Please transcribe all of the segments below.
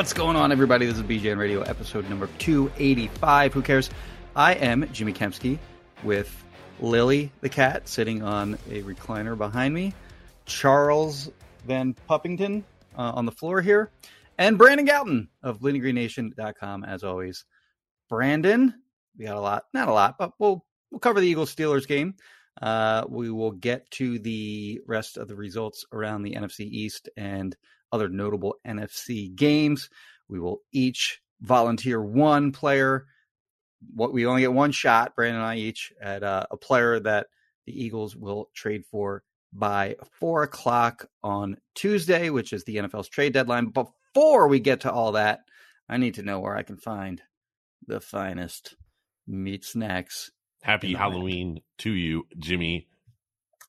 What's going on, everybody? This is BGN Radio, episode number 285. Who cares? I am Jimmy Kempski with Lily the cat sitting on a recliner behind me, Charles Van Puppington uh, on the floor here, and Brandon Gowton of BleedingGreenNation.com, as always. Brandon, we got a lot, not a lot, but we'll we'll cover the Eagles Steelers game. Uh, we will get to the rest of the results around the NFC East and other notable NFC games. We will each volunteer one player. What we only get one shot, Brandon and I each, at uh, a player that the Eagles will trade for by four o'clock on Tuesday, which is the NFL's trade deadline. But before we get to all that, I need to know where I can find the finest meat snacks. Happy Halloween to you, Jimmy.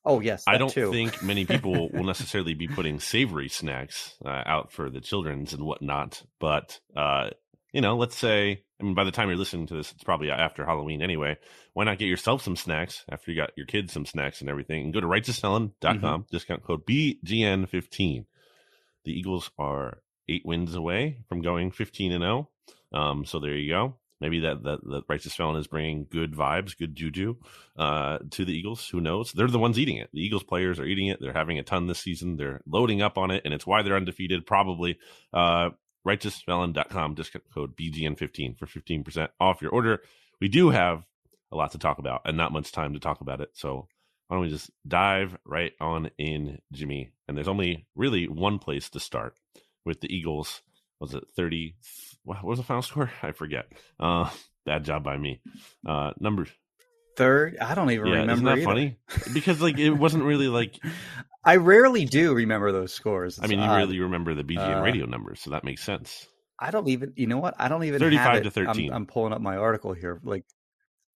Oh yes, I don't too. think many people will necessarily be putting savory snacks uh, out for the childrens and whatnot. But uh, you know, let's say, I mean, by the time you're listening to this, it's probably after Halloween anyway. Why not get yourself some snacks after you got your kids some snacks and everything? And go to righteousfelon.com, mm-hmm. discount code BGN15. The Eagles are eight wins away from going 15 and 0. Um, so there you go. Maybe that, that the righteous felon is bringing good vibes, good juju uh, to the Eagles. Who knows? They're the ones eating it. The Eagles players are eating it. They're having a ton this season. They're loading up on it, and it's why they're undefeated. Probably uh, righteousfelon.com discount code BGN15 for 15% off your order. We do have a lot to talk about and not much time to talk about it. So why don't we just dive right on in, Jimmy? And there's only really one place to start with the Eagles. Was it 30? What was the final score? I forget. Uh, bad job by me. Uh, number third. I don't even yeah, remember. Isn't funny? Because like it wasn't really like. I rarely do remember those scores. It's I mean, you really remember the BGN uh, radio numbers, so that makes sense. I don't even. You know what? I don't even. Thirty-five to thirteen. I'm, I'm, pulling up my article here. Like,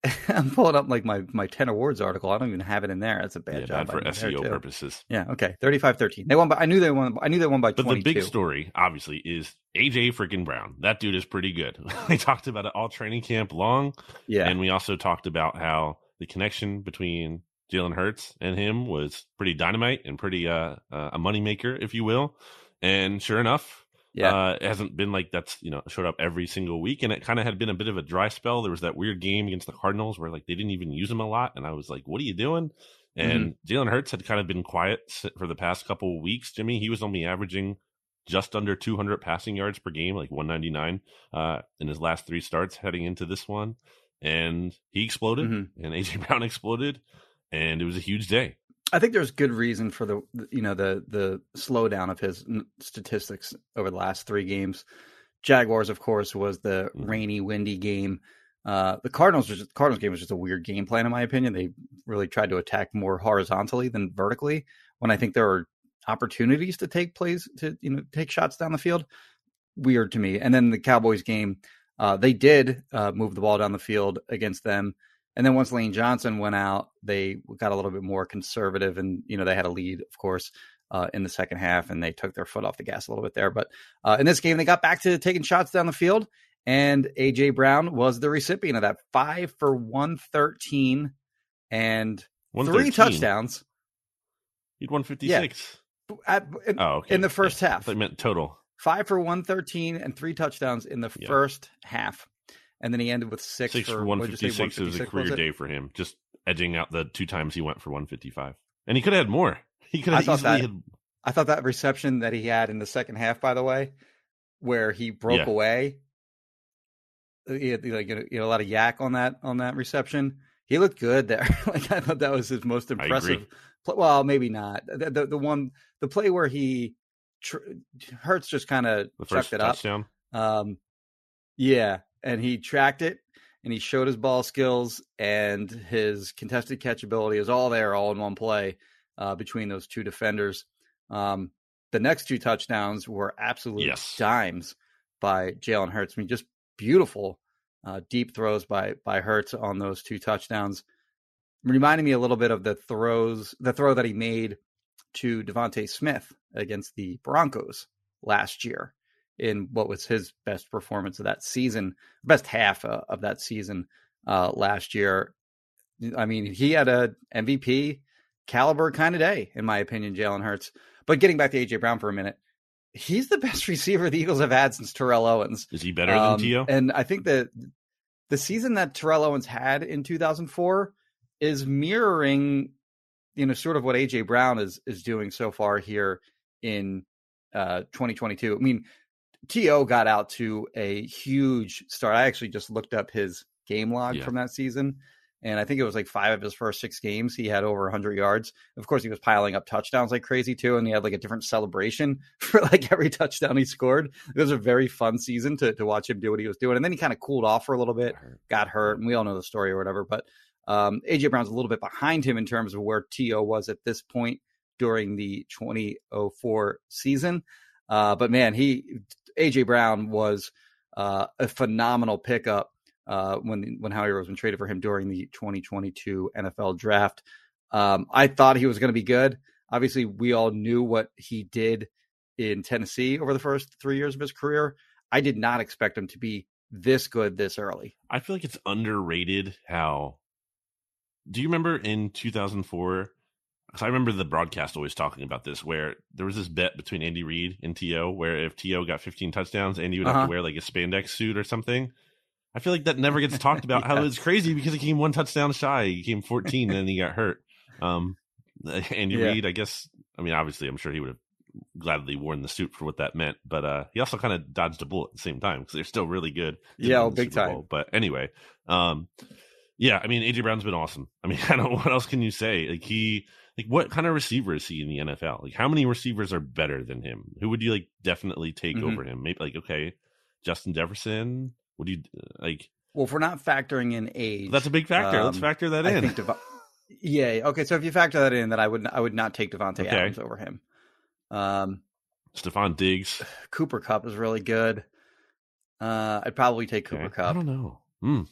I'm pulling up like my my ten awards article. I don't even have it in there. That's a bad yeah, job for SEO purposes. Yeah. Okay. 35-13. They won. By, I knew they won. I knew they won by. But 22. the big story, obviously, is AJ freaking Brown. That dude is pretty good. we talked about it all training camp long. Yeah. And we also talked about how the connection between Jalen Hurts and him was pretty dynamite and pretty uh, uh, a moneymaker, if you will. And sure enough, yeah, uh, it hasn't been like that's you know showed up every single week, and it kind of had been a bit of a dry spell. There was that weird game against the Cardinals where like they didn't even use him a lot, and I was like, "What are you doing?" And mm-hmm. Jalen Hurts had kind of been quiet for the past couple of weeks. Jimmy, he was only averaging just under 200 passing yards per game, like 199 uh, in his last three starts heading into this one and he exploded mm-hmm. and AJ Brown exploded and it was a huge day. I think there's good reason for the you know the the slowdown of his statistics over the last 3 games. Jaguars of course was the mm-hmm. rainy windy game. Uh, the Cardinals was just, Cardinals game was just a weird game plan in my opinion. They really tried to attack more horizontally than vertically when I think there are opportunities to take plays to you know take shots down the field. Weird to me. And then the Cowboys game uh, they did uh, move the ball down the field against them. And then once Lane Johnson went out, they got a little bit more conservative, and you know they had a lead, of course, uh, in the second half, and they took their foot off the gas a little bit there. But uh, in this game, they got back to taking shots down the field, and AJ Brown was the recipient of that five for one thirteen and three touchdowns. He'd won fifty six. Yeah. At, in, oh, okay. in the first yeah. half. I meant total five for 113 and three touchdowns in the yeah. first half. And then he ended with six, six for, for 156. It was a career was day for him, just edging out the two times he went for 155. And he could have had more. He could have easily that, had... I thought that reception that he had in the second half, by the way, where he broke yeah. away, he had like you know, a lot of YAC on that on that reception. He he looked good there. like I thought that was his most impressive. Play. Well, maybe not. The, the, the one the play where he tr- Hurts just kind of chucked it touchdown. up. Um, yeah, and he tracked it and he showed his ball skills and his contested catchability is all there, all in one play uh, between those two defenders. Um, the next two touchdowns were absolute yes. dimes by Jalen Hurts. I mean, just beautiful uh, deep throws by by Hurts on those two touchdowns. Reminding me a little bit of the throws, the throw that he made to DeVonta Smith against the Broncos last year in what was his best performance of that season, best half uh, of that season uh, last year. I mean, he had a MVP caliber kind of day, in my opinion, Jalen Hurts. But getting back to AJ Brown for a minute, he's the best receiver the Eagles have had since Terrell Owens. Is he better um, than T.O.? And I think that the season that Terrell Owens had in 2004 is mirroring, you know, sort of what AJ Brown is is doing so far here in uh, 2022. I mean, T.O. got out to a huge start. I actually just looked up his game log yeah. from that season, and I think it was like five of his first six games he had over 100 yards. Of course, he was piling up touchdowns like crazy too, and he had like a different celebration for like every touchdown he scored. It was a very fun season to to watch him do what he was doing, and then he kind of cooled off for a little bit, got hurt, and we all know the story or whatever. But um, AJ Brown's a little bit behind him in terms of where T.O. was at this point during the 2004 season. Uh, but man, he AJ Brown was uh, a phenomenal pickup uh, when when Howie Roseman traded for him during the 2022 NFL Draft. Um, I thought he was going to be good. Obviously, we all knew what he did in Tennessee over the first three years of his career. I did not expect him to be this good this early. I feel like it's underrated how. Do you remember in 2004? Because I remember the broadcast always talking about this, where there was this bet between Andy Reid and T.O., where if T.O. got 15 touchdowns, Andy would uh-huh. have to uh-huh. wear like a spandex suit or something. I feel like that never gets talked about. How it's crazy because he came one touchdown shy. He came 14 and then he got hurt. Um, Andy yeah. Reid, I guess. I mean, obviously, I'm sure he would have gladly worn the suit for what that meant, but uh, he also kind of dodged a bullet at the same time because they're still really good. Yeah, big Super time. Bowl. But anyway, um, yeah, I mean, AJ Brown's been awesome. I mean, I don't know what else can you say. Like he, like what kind of receiver is he in the NFL? Like how many receivers are better than him? Who would you like definitely take mm-hmm. over him? Maybe like okay, Justin Jefferson. What do you like? Well, if we're not factoring in age, that's a big factor. Um, Let's factor that in. Dev- yeah. Okay. So if you factor that in, that I would I would not take Davante okay. Adams over him. Um, Stefon Diggs, Cooper Kupp is really good. Uh, I'd probably take Cooper okay. Kupp. I don't know. Mm.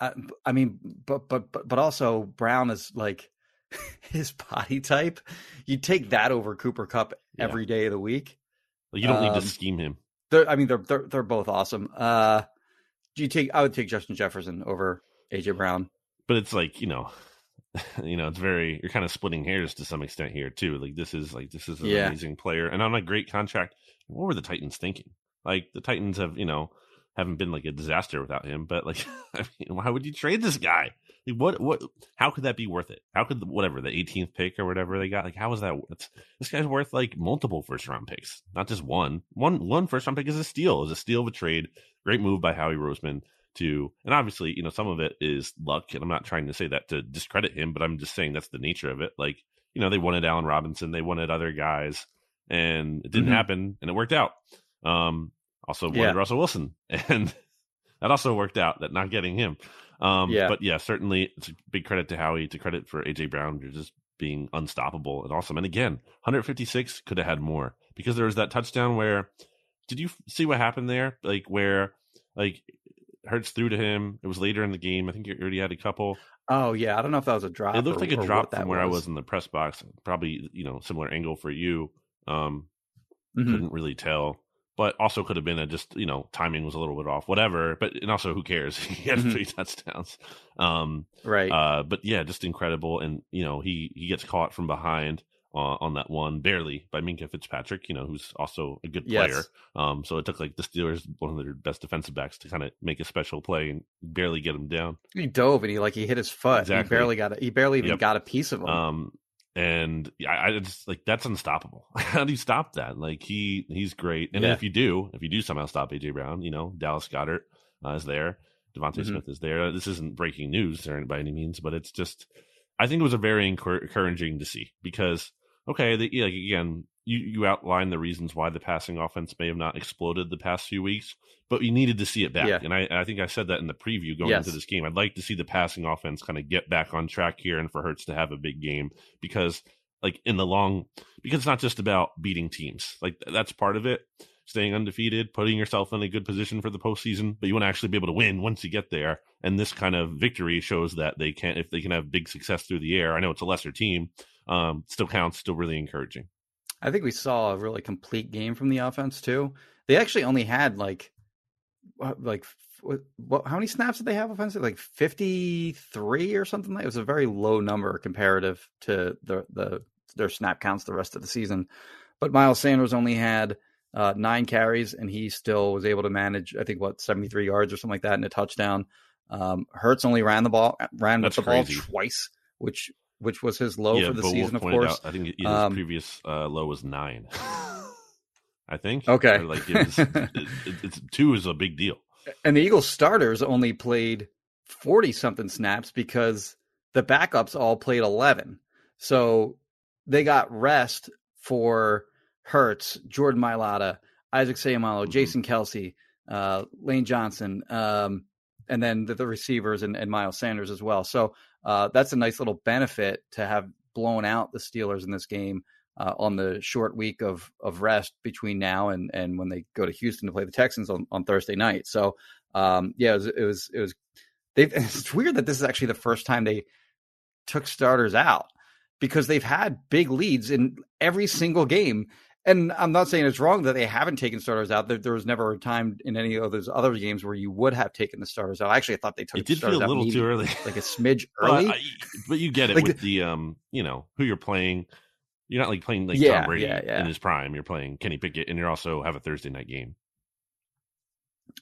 I, I mean, but but but but also Brown is like his body type. You take that over Cooper yeah. every day of the week. Well, you don't um, need to um, scheme him. I mean, they're they're they're both awesome. Uh, do you take? I would take Justin Jefferson over AJ Brown. But it's like you know, you know, it's very you're kind of splitting hairs to some extent here too. Like this is like this is an yeah. amazing player and on a great contract. What were the Titans thinking? Like the Titans have you know haven't been like a disaster without him, but like I mean, why would you trade this guy? Like, what what? How could that be worth it? How could whatever the 18th pick or whatever they got? Like, how is that? this guy's worth like multiple first round picks, not just one. One one first round pick is a steal. Is a steal of a trade. Great move by Howie Roseman to, and obviously, you know, some of it is luck. And I'm not trying to say that to discredit him, but I'm just saying that's the nature of it. Like, you know, they wanted Allen Robinson, they wanted other guys, and it didn't mm-hmm. happen, and it worked out. Um, also wanted yeah. Russell Wilson, and that also worked out. That not getting him. Um, yeah. But yeah, certainly it's a big credit to Howie, to credit for AJ Brown. You're just being unstoppable and awesome. And again, 156 could have had more because there was that touchdown where did you see what happened there? Like where like Hurts threw to him. It was later in the game. I think you already had a couple. Oh yeah, I don't know if that was a drop. It looked or, like a drop from where was. I was in the press box. Probably you know similar angle for you. Um, mm-hmm. couldn't really tell but also could have been a just you know timing was a little bit off, whatever. But and also who cares? he had mm-hmm. three touchdowns, um, right? Uh, but yeah, just incredible. And you know he he gets caught from behind uh, on that one barely by Minkah Fitzpatrick, you know who's also a good player. Yes. Um, so it took like the Steelers one of their best defensive backs to kind of make a special play and barely get him down. He dove and he like he hit his foot. Exactly. He barely got it. He barely even yep. got a piece of him. Um, and I, I just like that's unstoppable. How do you stop that? Like he he's great, and yeah. if you do, if you do somehow stop AJ Brown, you know Dallas Goedert uh, is there. DeVonta Mhm. Smith is there. This isn't breaking news there by any means, but it's just I think it was a very encouraging to see because okay, the, like again, you you outlined the reasons why the passing offense may have not exploded the past few weeks, but you needed to see it back. Yeah. And I, I think I said that in the preview going Yes. into this game. I'd like to see the passing offense kind of get back on track here and for Hurts to have a big game because like in the long because it's not just about beating teams. Like that's part of it. Staying undefeated, putting yourself in a good position for the postseason, but you want to actually be able to win once you get there. And this kind of victory shows that they can, if they can have big success through the air. I know it's a lesser team, um, still counts, still really encouraging. I think we saw a really complete game from the offense too. They actually only had like, like, what, what, how many snaps did they have offensive? Like fifty three or something. Like it was a very low number comparative to the the their snap counts the rest of the season. But Miles Sanders only had uh, nine carries, and he still was able to manage. I think what seventy three yards or something like that, and a touchdown. Um, Hurts only ran the ball, ran That's with the crazy. ball twice, which which was his low yeah, for the but Wolf season, of course. out, I think his Um, previous uh, low was nine. I think. Okay. Or, like it was, it, it- it's two is a big deal. And the Eagles starters only played 40 something snaps because the backups all played 11. So they got rest for Hurts, Jordan Mailata, Isaac Seumalo, Mhm. Jason Kelce, uh, Lane Johnson, um, and then the, the receivers and, and Miles Sanders as well. So uh, that's a nice little benefit to have blown out the Steelers in this game uh, on the short week of of rest between now and and when they go to Houston to play the Texans on, on Thursday night. So um, yeah, it was it was it was. They've, it's weird that this is actually the first time they took starters out because they've had big leads in every single game. And I'm not saying it's wrong that they haven't taken starters out. There, there was never a time in any of those other games where you would have taken the starters out. Actually, I thought they took It the did starters feel a little too early. like a smidge early. I- but you get it Like with the um, you know, who you're playing. You're not like playing like Yeah, Tom Brady yeah, yeah. in his prime. You're playing Kenny Pickett, and you also have a Thursday night game.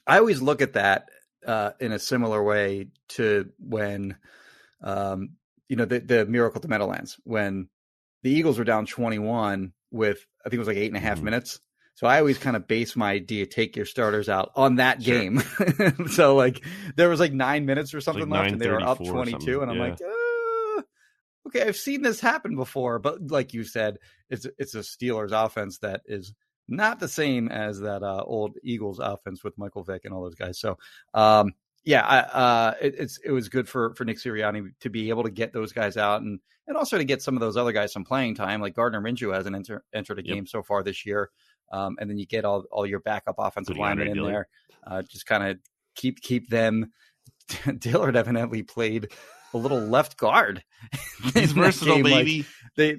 I always look at that uh, in a similar way to when, um, you know, the, the miracle to Meadowlands when the Eagles were down 21 with, I think it was like eight and a half Mhm. minutes. So I always kind of base my idea, take your starters out on that Sure. game. so like there was like nine minutes or something like left and they were up 22 and I'm something, like, uh, okay, I've seen this happen before, but like you said, it's, it's a Steelers offense that is not the same as that uh, old Eagles offense with Michael Vick and all those guys. So, um, yeah, I, uh, it, it's it was good for for Nick Sirianni to be able to get those guys out and and also to get some of those other guys some playing time. Like Gardner Minshew hasn't enter, entered a Yep. game so far this year, um, and then you get all all your backup offensive linemen in Dillard. there. Uh, just kind of keep keep them. Dillard evidently played a little left guard. He's versatile, game, like, baby. they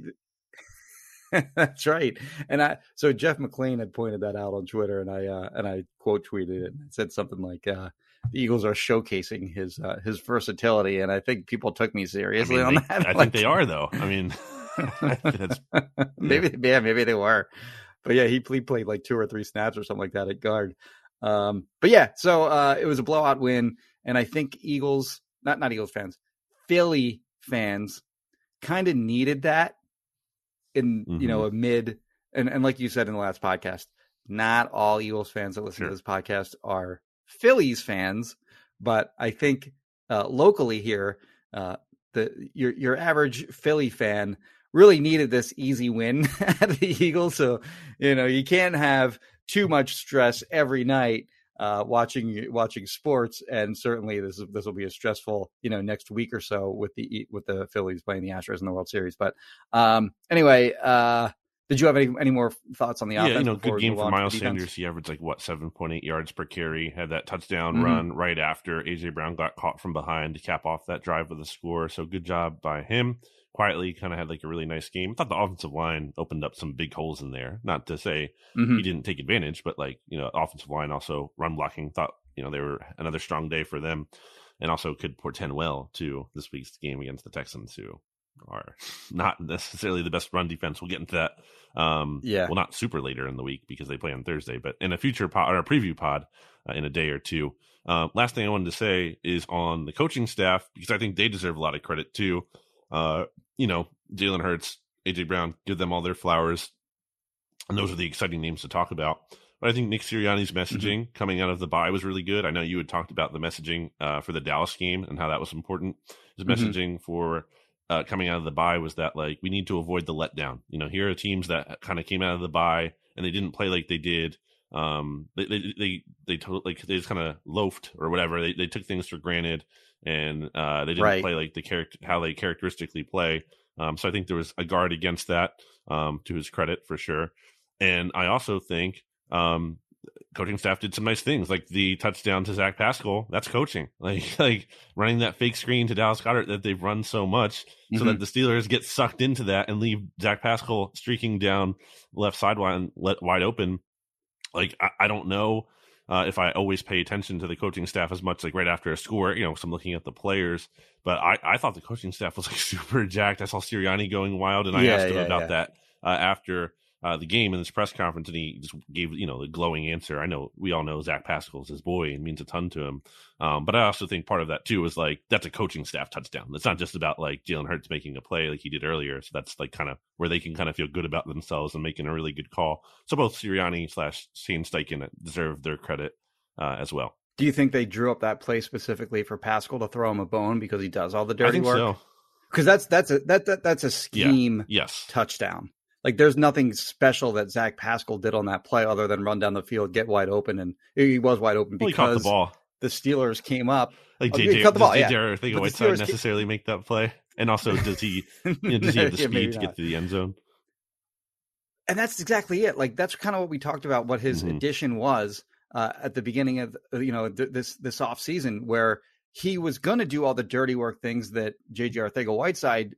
that's right and i so jeff mclane had pointed that out on twitter and i uh and i quote tweeted it and said something like uh the eagles are showcasing his uh his versatility and i think people took me I, seriously mean, on they- that. I Like, think they are, though. I mean, that's maybe yeah. maybe they were. But yeah he, he played like two or three snaps or something like that at guard. Um but yeah so uh it was a blowout win and i think eagles not not eagles fans philly fans kind of needed that in you know a mid and, and like you said in the last podcast not all eagles fans that listen Sure. to this podcast are phillies fans but i think uh locally here uh the your your average philly fan really needed this easy win at the eagles so you know you can't have too much stress every night uh, watching watching sports, and certainly this is, this will be a stressful you know next week or so with the with the Phillies playing the Astros in the World Series. But um, anyway, uh, did you have any any more thoughts on the yeah, offense? you know, good game for on to the Miles? Sanders. He averaged like what seven point eight yards per carry. Had that touchdown Mhm. run right after AJ Brown got caught from behind to cap off that drive with a score. So good job by him. Quietly, kind of had like a really nice game. I thought the offensive line opened up some big holes in there. Not to say Mhm. he didn't take advantage, but like you know, offensive line also run blocking. Thought you know they were another strong day for them, and also could portend well to this week's game against the Texans, who are not necessarily the best run defense. We'll get into that. Um, Yeah. well, not super later in the week because they play on Thursday, but in a future pod or a preview pod uh, in a day or two. Uh, last thing I wanted to say is on the coaching staff because I think they deserve a lot of credit too. Uh, you know, Jalen Hurts, AJ Brown, give them all their flowers and those are the exciting names to talk about. But I think Nick Sirianni's messaging mm-hmm. coming out of the bye was really good. I know you had talked about the messaging uh, for the Dallas game and how that was important. His mm-hmm. messaging for uh, coming out of the bye was that like we need to avoid the letdown. You know, here are teams that kind of came out of the bye and they didn't play like they did. Um, they they they, they to, like they just kind of loafed or whatever. They they took things for granted and uh, they didn't right. play like the character how they characteristically play. Um, so I think there was a guard against that. Um, to his credit for sure. And I also think um, coaching staff did some nice things, like the touchdown to Zach Pascal. That's coaching, like like running that fake screen to Dallas Goedert that they've run so much, mm-hmm. so that the Steelers get sucked into that and leave Zach Pascal streaking down left sideline let wide open. Like I, I don't know uh, if I always pay attention to the coaching staff as much, like right after a score, you know, because I'm looking at the players. But I, I thought the coaching staff was like super jacked. I saw Sirianni going wild, and I yeah, asked him yeah, about yeah. that uh, after uh, the game in this press conference, and he just gave you know the glowing answer. I know we all know Zach Pascal's his boy and means a ton to him, um, but I also think part of that too is like that's a coaching staff touchdown. It's not just about like Jalen Hurts making a play like he did earlier. So that's like kind of where they can kind of feel good about themselves and making a really good call. So both Sirianni slash Shane Steichen deserve their credit uh, as well. Do you think they drew up that play specifically for Pascal to throw him a bone because he does all the dirty work? Because so. that's that's a that, that that's a scheme yeah. yes. touchdown. Like there's nothing special that Zach Pascal did on that play other than run down the field, get wide open, and he was wide open well, because the, ball. the Steelers came up. Like JJ, cut the ball, does yeah. think Whiteside necessarily came... make that play? And also, does he you know, does he have the yeah, speed to get to the end zone? And that's exactly it. Like that's kind of what we talked about. What his mm-hmm. addition was uh, at the beginning of you know th- this this off season, where he was going to do all the dirty work things that JJ Arcega-Whiteside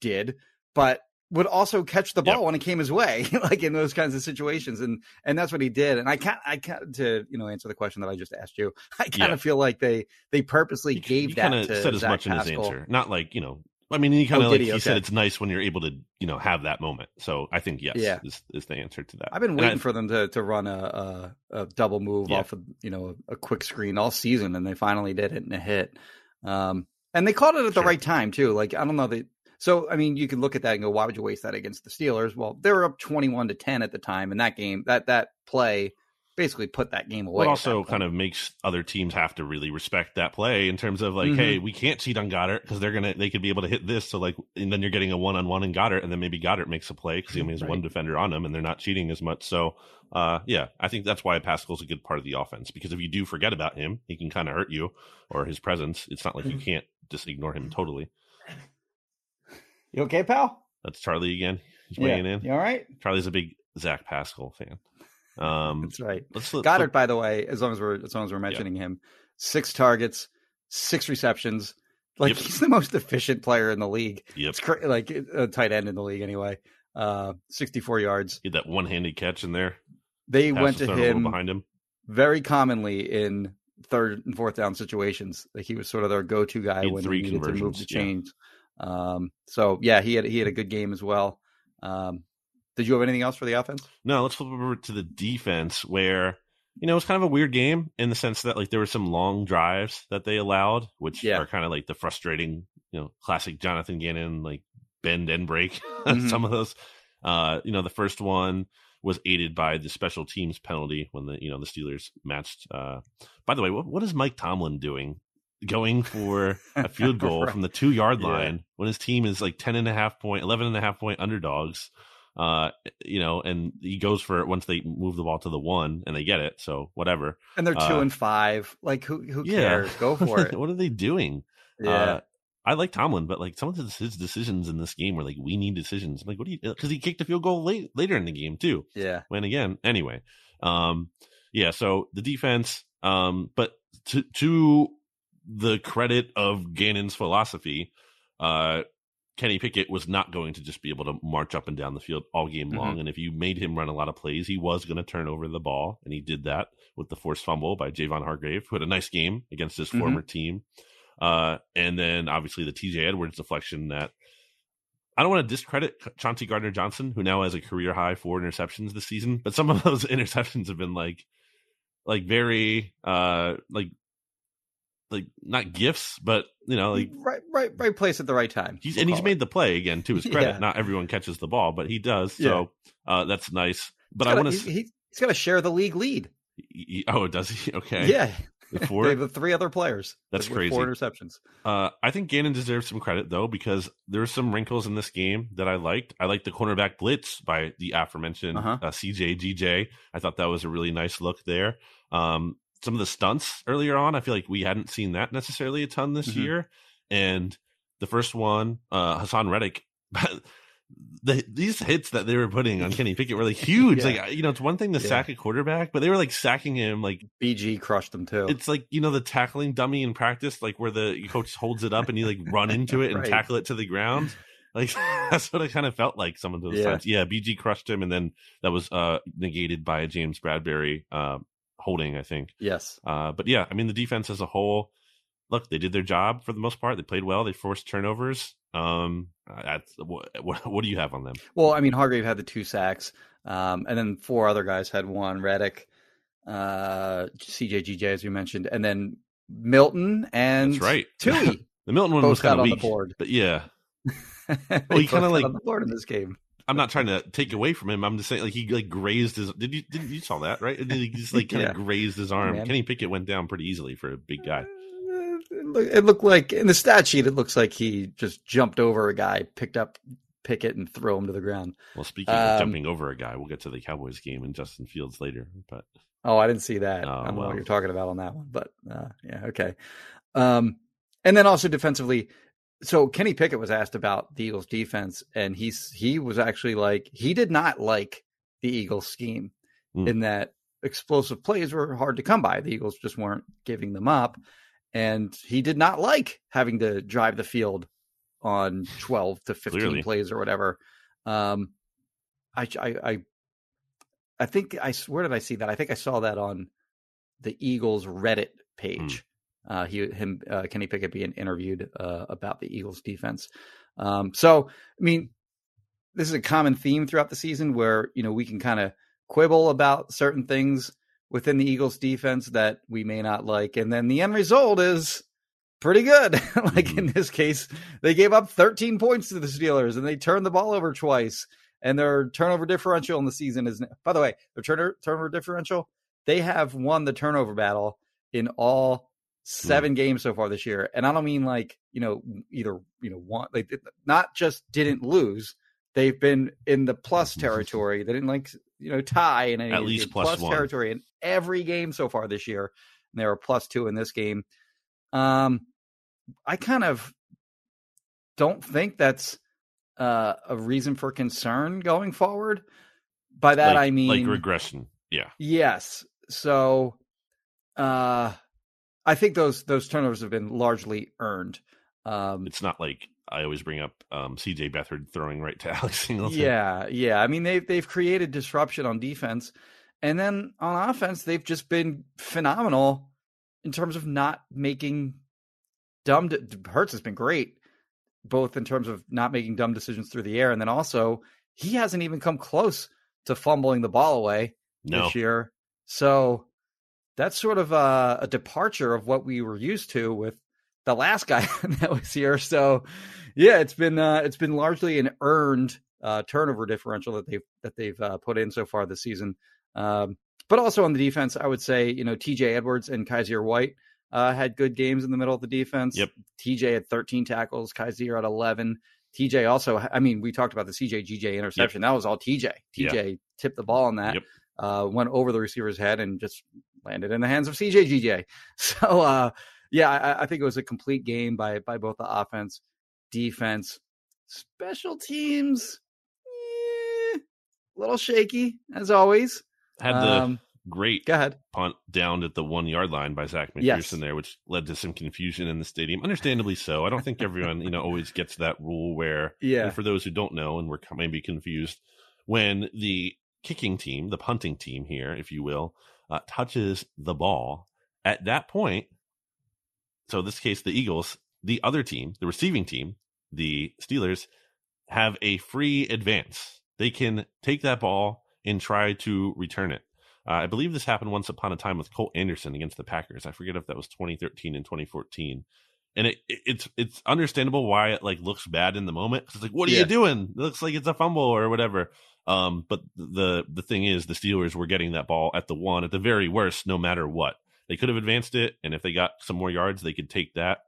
did, but would also catch the ball yep. when it came his way, like in those kinds of situations, and and that's what he did. And I can't, I can't to you know answer the question that I just asked you. I kind yeah. of feel like they they purposely he, gave he that to said as Zach much Pascal. in his answer, not like you know. I mean, he kind of oh, like he, okay. said it's nice when you're able to you know have that moment. So I think yes, yeah. is, is the answer to that. I've been waiting I, for them to to run a a, a double move yeah. off of you know a quick screen all season, and they finally did it in a hit. Um, and they caught it at the right time too. Like I don't know, they so, I mean, you can look at that and go, why would you waste that against the Steelers? Well, they were up 21 to 10 at the time, and that game, that that play basically put that game away. It also kind of makes other teams have to really respect that play in terms of like, mm-hmm. hey, we can't cheat on Goedert because they're gonna they could be able to hit this. So like, and then you're getting a one on one in Goedert, and then maybe Goedert makes a play because he only has right. one defender on him, and they're not cheating as much. So, uh, yeah, I think that's why Pascal's a good part of the offense because if you do forget about him, he can kind of hurt you or his presence. It's not like you mm-hmm. can't just ignore him totally. You okay, pal? That's Charlie again. He's weighing yeah. in. You all right? Charlie's a big Zach Pascal fan. Um, That's right. Let's, let's Goedert, by the way, as long as we're as long as we're mentioning yeah. him, six targets, six receptions. Like yep. he's the most efficient player in the league. Yep. It's cra- like a tight end in the league anyway. Uh, 64 yards. Get that one-handed catch in there. They Pass went to him behind him very commonly in third and fourth down situations. Like he was sort of their go-to guy when they needed to move the chains. Um, so yeah, he had he had a good game as well. Um, did you have anything else for the offense? No, let's flip over to the defense where you know, it was kind of a weird game in the sense that like there were some long drives that they allowed, which yeah. are kind of like the frustrating, you know, classic Jonathan Gannon like bend and break. Mm-hmm. some of those, uh, you know, the first one was aided by the special teams penalty when the you know the Steelers matched. Uh, by the way, what what is Mike Tomlin doing going for a field goal right. from the two yard line yeah. when his team is like 10 and a half point, 11 and a half point underdogs. Uh, you know, and he goes for it once they move the ball to the one and they get it. So whatever. And they're two uh, and five. Like who, who cares? Yeah. Go for it. what are they doing? Yeah. Uh, I like Tomlin, but like some of his decisions in this game were like, we need decisions. I'm like, what do you, cause he kicked a field goal late, later in the game too. Yeah. When again, anyway. Um, yeah. So the defense, um, but to, to the credit of Gannon's philosophy, uh, Kenny Pickett was not going to just be able to march up and down the field all game long. Mm-hmm. And if you made him run a lot of plays, he was going to turn over the ball. And he did that with the forced fumble by Javon Hargrave, who had a nice game against his mm-hmm. former team. Uh, and then obviously the TJ Edwards deflection that I don't want to discredit Chauncey Gardner Johnson, who now has a career high four interceptions this season, but some of those interceptions have been like, like very, uh, like like not gifts, but you know, like right, right, right place at the right time. He's, and he's made the play again to his credit. yeah. Not everyone catches the ball, but he does. So yeah. uh, that's nice. But I want to. He's, he's he's got to share the league lead. Oh, does he? Okay. Yeah. Four. the three other players. That's crazy. Four interceptions. Uh, I think Gannon deserves some credit though because there were some wrinkles in this game that I liked. I liked the cornerback blitz by the aforementioned Uh-huh. uh, CJ GJ. I thought that was a really nice look there. Um, some of the stunts earlier on, I feel like we hadn't seen that necessarily a ton this Mhm. year. And the first one, uh, Haason Reddick. The, these hits that they were putting on Kenny Pickett were like huge. Yeah. Like you know, it's one thing to Yeah. sack a quarterback, but they were like sacking him like BG crushed them too. it's like you know the tackling dummy in practice, like where the coach holds it up and you like run into it and Right. tackle it to the ground. Like that's what it kind of felt like some of those Yeah. times. Yeah, BG crushed him, and then that was uh negated by James Bradberry uh, holding, I think. yes. Uh, but yeah, I mean the defense as a whole, look, they did their job for the most part. They played well. They forced turnovers. Um, what, what, do you have on them? Well, I mean, Hargrave had the two sacks, um, and then four other guys had one. Reddick, uh, CJGJ, as you mentioned, and then Milton and That's right. Tui The Milton one both was kind of on weak, the board. but yeah, They he kinda like- on the board in this game. I'm not trying to take away from him. I'm just saying, like he like grazed his. Did you did you saw that right? He just like kind Yeah. of grazed his arm? Man. Kenny Pickett went down pretty easily for a big guy. Uh, It looked like in the stat sheet, it looks like he just jumped over a guy, picked up Pickett, and threw him to the ground. Well, speaking Um, of jumping over a guy, we'll get to the Cowboys game and Justin Fields later. But Oh, I didn't see that. Oh, I don't know what you're talking about on that one, but uh, yeah, okay. Um, and then also defensively, so Kenny Pickett was asked about the Eagles' defense, and he's he was actually like he did not like the Eagles' scheme Mm. in that explosive plays were hard to come by. The Eagles just weren't giving them up, and he did not like having to drive the field on 12 to 15 Clearly. plays or whatever. Um, I, I, I, I think I where did I see that? I think I saw that on the Eagles Reddit page. Uh, he, him, uh, Kenny Pickett being interviewed uh, about the Eagles defense. Um, so, I mean, this is a common theme throughout the season where you know we can kind of quibble about certain things within the Eagles defense that we may not like, and then the end result is pretty good. like in this case, they gave up 13 points to the Steelers and they turned the ball over twice. And their turnover differential in the season is, by the way, their turnover differential, they have won the turnover battle in all seven games so far this year. And I don't mean like, you know, either, you know, one, like not just didn't lose, they've been in the plus territory. They didn't like, you know, tie in any At least game. plus one. territory in every game so far this year. And they were plus two in this game. Um, I kind of don't think that's uh, a reason for concern going forward. By that like, I mean like regression. Yeah, Yes. So uh I think those those turnovers have been largely earned. Um it's not like I always bring up um, C.J. Beathard throwing right to Alex Singleton. yeah, yeah. I mean they've they've created disruption on defense. And then on offense, they've just been phenomenal in terms of not making dumb de- Hurts has been great, both in terms of not making dumb decisions through the air, and then also he hasn't even come close to fumbling the ball away. no, this year. So that's sort of a, a departure of what we were used to with the last guy that was here. So yeah, it's been uh, it's been largely an earned uh, turnover differential that they've that they've uh, put in so far this season. Um, but also on the defense, I would say you know T.J. Edwards and Kyzir White uh, had good games in the middle of the defense. Yep. T.J. had 13 tackles, Kyzir had 11. TJ also, I mean, we talked about the CJ GJ interception. That was all TJ. Yeah. TJ tipped the ball on that, Yep. uh, went over the receiver's head and just landed in the hands of CJ GJ. So, uh, yeah, I, I think it was a complete game by by both the offense, defense, special teams. eh, a little shaky as always. had the Um, great go ahead. punt downed at the one yard line by Zech McPhearson Yes. there, which led to some confusion in the stadium. Understandably so. I don't think everyone, you know, always gets that rule where, Yeah. for those who don't know and were maybe confused, when the kicking team, the punting team here, if you will, uh, touches the ball at that point, so in this case, the Eagles, the other team, the receiving team, the Steelers, have a free advance. They can take that ball and try to return it. Uh, I believe this happened once upon a time with Colt Anderson against the Packers. I forget if that was 2013 and 2014. And it, it it's it's understandable why it like looks bad in the moment. It's like, what are Yeah. you doing? It looks like it's a fumble or whatever. Um, but the the thing is, the Steelers were getting that ball at the one at the very worst, no matter what. They could have advanced it, and if they got some more yards, they could take that.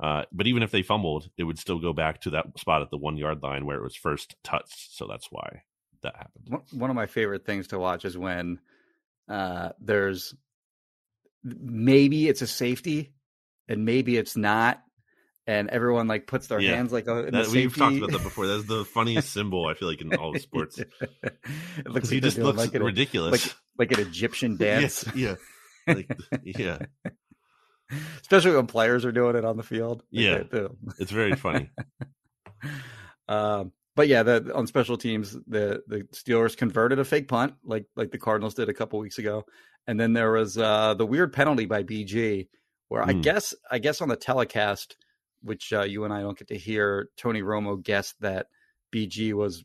Uh, but even if they fumbled, it would still go back to that spot at the one yard line where it was first touched. So that's why that happened. One of my favorite things to watch is when uh, there's maybe it's a safety and maybe it's not, and everyone like puts their Yeah. hands like uh, in That, we've talked about that before. That's the funniest symbol I feel like in all sports it looks he just looks like ridiculous. like like an Egyptian dance, Yeah, yeah, like, yeah. especially when players are doing it on the field. Like, Yeah. It's very funny. Um, but yeah, the on special teams, the the Steelers converted a fake punt, like like the Cardinals did a couple weeks ago, and then there was uh, the weird penalty by BG, where I Hmm. guess I guess on the telecast, which uh, you and I don't get to hear, Tony Romo guessed that BG was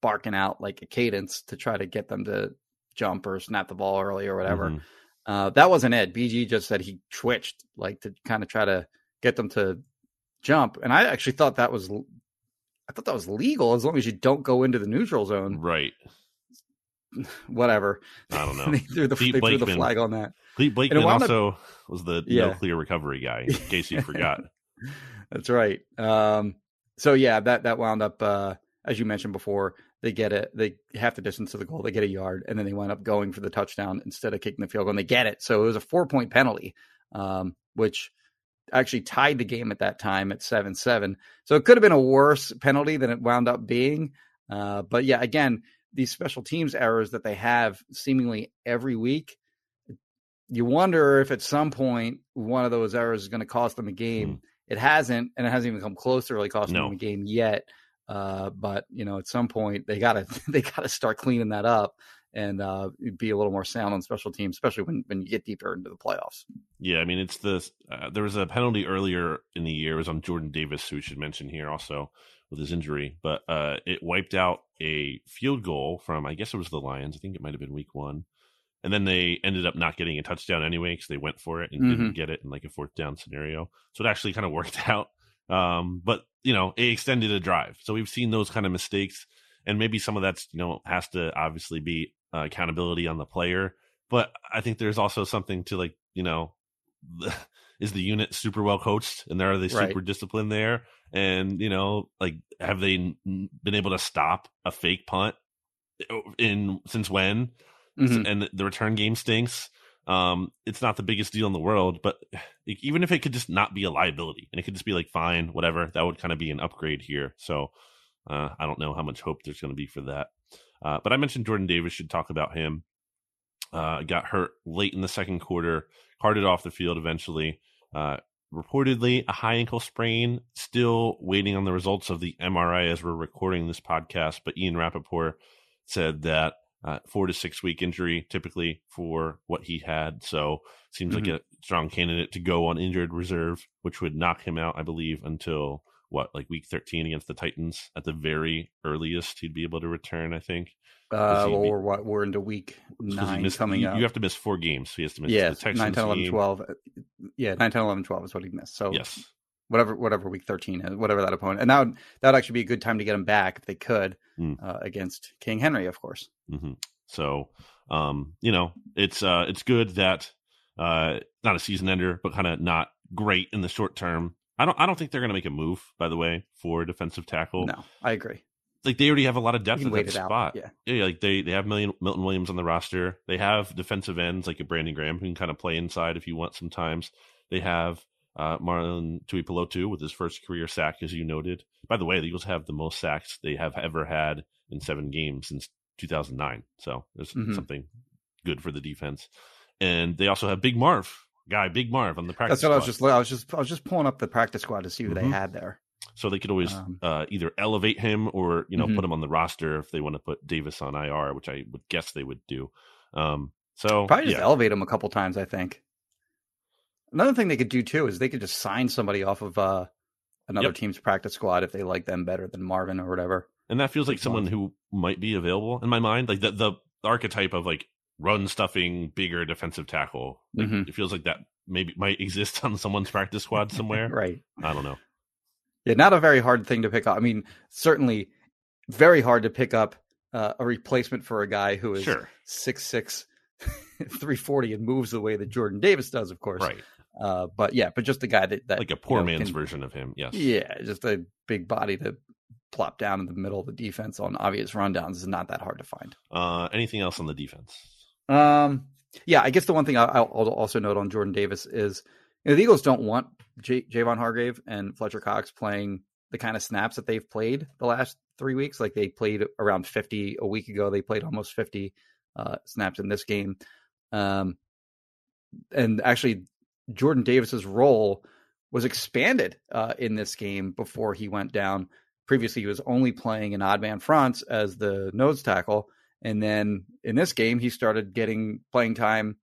barking out like a cadence to try to get them to jump or snap the ball early or whatever. Mhm. Uh, that wasn't it. BG just said he twitched, like to kind of try to get them to jump. And I actually thought that was, I thought that was legal as long as you don't go into the neutral zone. Right. Whatever. I don't know. they threw the, they threw the flag on that. Clete Blakeman wound up- also was the Yeah. no clear recovery guy, in case you forgot. That's right. Um, so yeah, that that wound up uh, as you mentioned before. They get it. They half the distance to the goal. They get a yard, and then they wind up going for the touchdown instead of kicking the field goal. And they get it. So it was a four point penalty, um, which actually tied the game at that time at seven seven. So it could have been a worse penalty than it wound up being. Uh, but yeah, again, these special teams errors that they have seemingly every week. You wonder if at some point one of those errors is going to cost them a game. It hasn't, and it hasn't even come close to really costing No. them a game yet. Uh, but you know, at some point they gotta they gotta start cleaning that up and uh, be a little more sound on special teams, especially when when you get deeper into the playoffs. Yeah, I mean, it's the uh, there was a penalty earlier in the year. It was on Jordan Davis, who we should mention here also with his injury, but uh, it wiped out a field goal from I guess it was the Lions. I think it might have been Week One, and then they ended up not getting a touchdown anyway because they went for it and didn't get it in like a fourth down scenario. So it actually kind of worked out. Um, but you know, it extended a drive. So we've seen those kind of mistakes, and maybe some of that's you know has to obviously be uh, accountability on the player. But I think there's also something to like you know, is the unit super well coached, and are they Right. super disciplined there? And you know, like have they been able to stop a fake punt in since when? Mhm. and the return game stinks. Um, it's not the biggest deal in the world, but even if it could just not be a liability and it could just be like fine, whatever, that would kind of be an upgrade here. So uh, I don't know how much hope there's going to be for that. Uh, but I mentioned Jordan Davis should talk about him. Uh, got hurt late in the second quarter, carted off the field eventually. Uh, reportedly a high ankle sprain. Still waiting on the results of the MRI as we're recording this podcast. But Ian Rapoport said that uh, four to six week injury typically for what he had. So seems like a strong candidate to go on injured reserve, which would knock him out, I believe, until what like week 13 against the Titans at the very earliest he'd be able to return. I think. Uh, he be- or what? We're into week nine missed- coming you, up. you have to miss four games. So he has to miss yeah, the Texans 9, 10, 11, game. 12. Yeah, 9, 10, 11, 12 is what he missed. So Yes. Whatever whatever week 13 is, whatever that opponent. And that would, that would actually be a good time to get him back if they could Mm. uh, against King Henry, of course. hmm So, um, you know, it's uh, it's good that uh, not a season ender, but kind of not great in the short term. I don't I don't think they're going to make a move. By the way, for defensive tackle, No, I agree. like they already have a lot of depth wait that spot. Yeah. Yeah, like they they have Million, Milton Williams on the roster. They have defensive ends like a Brandon Graham who can kind of play inside if you want. Sometimes they have uh, Marlon Tuipulotu with his first career sack, as you noted. By the way, the Eagles have the most sacks they have ever had in seven games since 2009. So there's Mhm. something good for the defense. And they also have Big Marv, guy Big Marv on the practice. That's what I was squad. just I was just I was just pulling up the practice squad to see who they Mhm. had there. So they could always Um, uh, either elevate him or you know Mhm. put him on the roster if they want to put Davis on IR, which I would guess they would do. Um, so Probably just yeah, elevate him a couple times. I think. Another thing they could do too is they could just sign somebody off of uh, another Yep. team's practice squad if they like them better than Marvin or whatever. and that feels like someone who might be available in my mind, like the the archetype of like run stuffing, bigger defensive tackle. Like, Mhm. It feels like that maybe might exist on someone's practice squad somewhere. Right. I don't know. Yeah, not a very hard thing to pick up. I mean, certainly very hard to pick up uh, a replacement for a guy who is Sure. six six, 340 and moves the way that Jordan Davis does, of course. Right. Uh, but yeah, but just a guy that, that Like a poor you know, man's can- version of him. Yes. Yeah, just a big body to plop down in the middle of the defense on obvious rundowns is not that hard to find. Uh, anything else on the defense? Um, yeah, I guess the one thing I- I'll, I'll also note on Jordan Davis is you know, the Eagles don't want J- Javon Hargrave and Fletcher Cox playing the kind of snaps that they've played the last three weeks. Like they played around 50 a week ago. They played almost 50 uh, snaps in this game. Um, and actually, Jordan Davis's role was expanded uh, in this game before he went down. Previously, he was only playing in odd man fronts as the nose tackle, and then in this game, he started getting playing time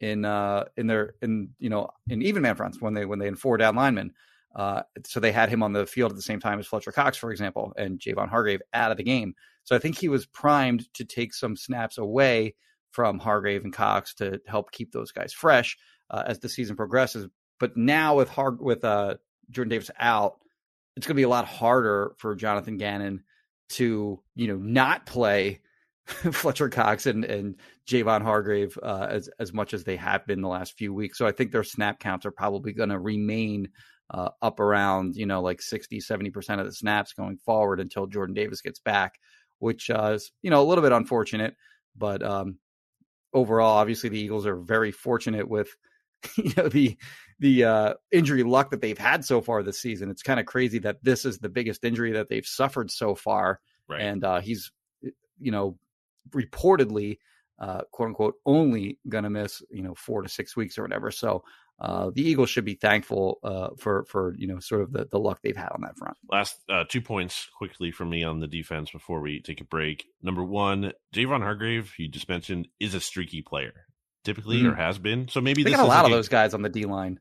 in uh, in their in you know in even man fronts when they when they had four down linemen. Uh, so they had him on the field at the same time as Fletcher Cox, for example, and Javon Hargrave out of the game. So I think he was primed to take some snaps away from Hargrave and Cox to help keep those guys fresh uh, as the season progresses. But now with Har- with uh, Jordan Davis out, it's going to be a lot harder for Jonathan Gannon to you know not play Fletcher Cox and and Javon Hargrave uh, as as much as they have been the last few weeks. So I think their snap counts are probably going to remain uh, up around you know like 60 70% of the snaps going forward until Jordan Davis gets back, which uh, is you know a little bit unfortunate, but um, overall obviously the Eagles are very fortunate with you know the the uh, injury luck that they've had so far this season. It's kind of crazy that this is the biggest injury that they've suffered so far, Right. and uh, he's you know reportedly uh, quote unquote only going to miss you know four to six weeks or whatever. So uh, the Eagles should be thankful uh, for for you know sort of the, the luck they've had on that front. Last uh, two points quickly from me on the defense before we take a break. Number one, Javon Hargrave, you just mentioned, is a streaky player, typically Mhm. or has been. So maybe They this got a lot like of those guys on the D line.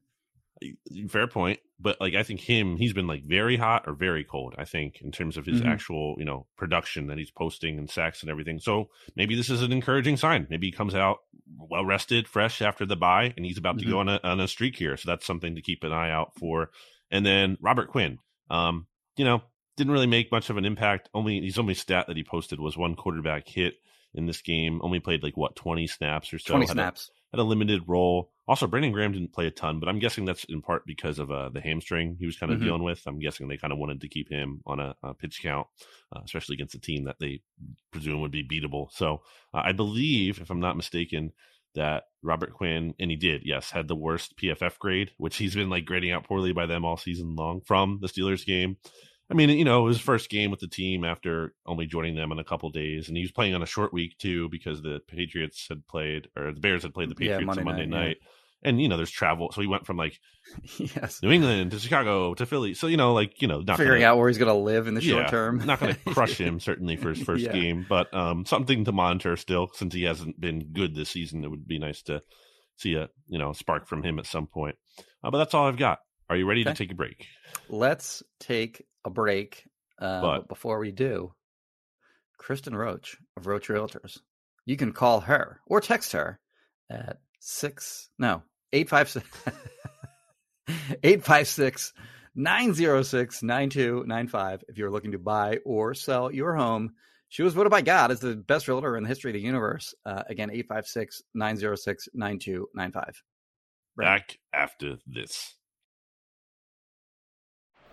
Fair point, but like I think him, he's been like very hot or very cold. I think in terms of his Mhm. actual, you know, production that he's posting and sacks and everything. So maybe this is an encouraging sign. Maybe he comes out well rested, fresh after the bye, and he's about to go on a on a streak here. So that's something to keep an eye out for. And then Robert Quinn, um, you know, didn't really make much of an impact. Only his only stat that he posted was one quarterback hit in this game. Only played like what twenty snaps or so. Twenty Had a- snaps. had a limited role. Also, Brandon Graham didn't play a ton, but I'm guessing that's in part because of uh, the hamstring he was kind of Mhm. dealing with. I'm guessing they kind of wanted to keep him on a, a pitch count, uh, especially against a team that they presume would be beatable. So uh, I believe, if I'm not mistaken, that Robert Quinn, and he did, yes, had the worst PFF grade, which he's been like grading out poorly by them all season long from the Steelers game. I mean, you know, it was his first game with the team after only joining them in a couple days, and he was playing on a short week too because the Patriots had played or the Bears had played the Yeah, Patriots Monday on Monday night, yeah. And you know, there's travel, so he went from like yes. New England to Chicago to Philly. So you know, like you know, not Figuring gonna, out where he's going to live in the short term. not going to crush him certainly for his first Yeah. game, but um, something to monitor still since he hasn't been good this season. It would be nice to see a you know spark from him at some point. Uh, but that's all I've got. Are you ready to take a break? Let's take a break. Uh, But- but before we do, Kristen Roach of Roach Realtors. You can call her or text her at six no eight five six eight five six nine zero six nine two nine five if you're looking to buy or sell your home. She was voted by God as the best realtor in the history of the universe. Uh, again, 856 906 9295. Back after this.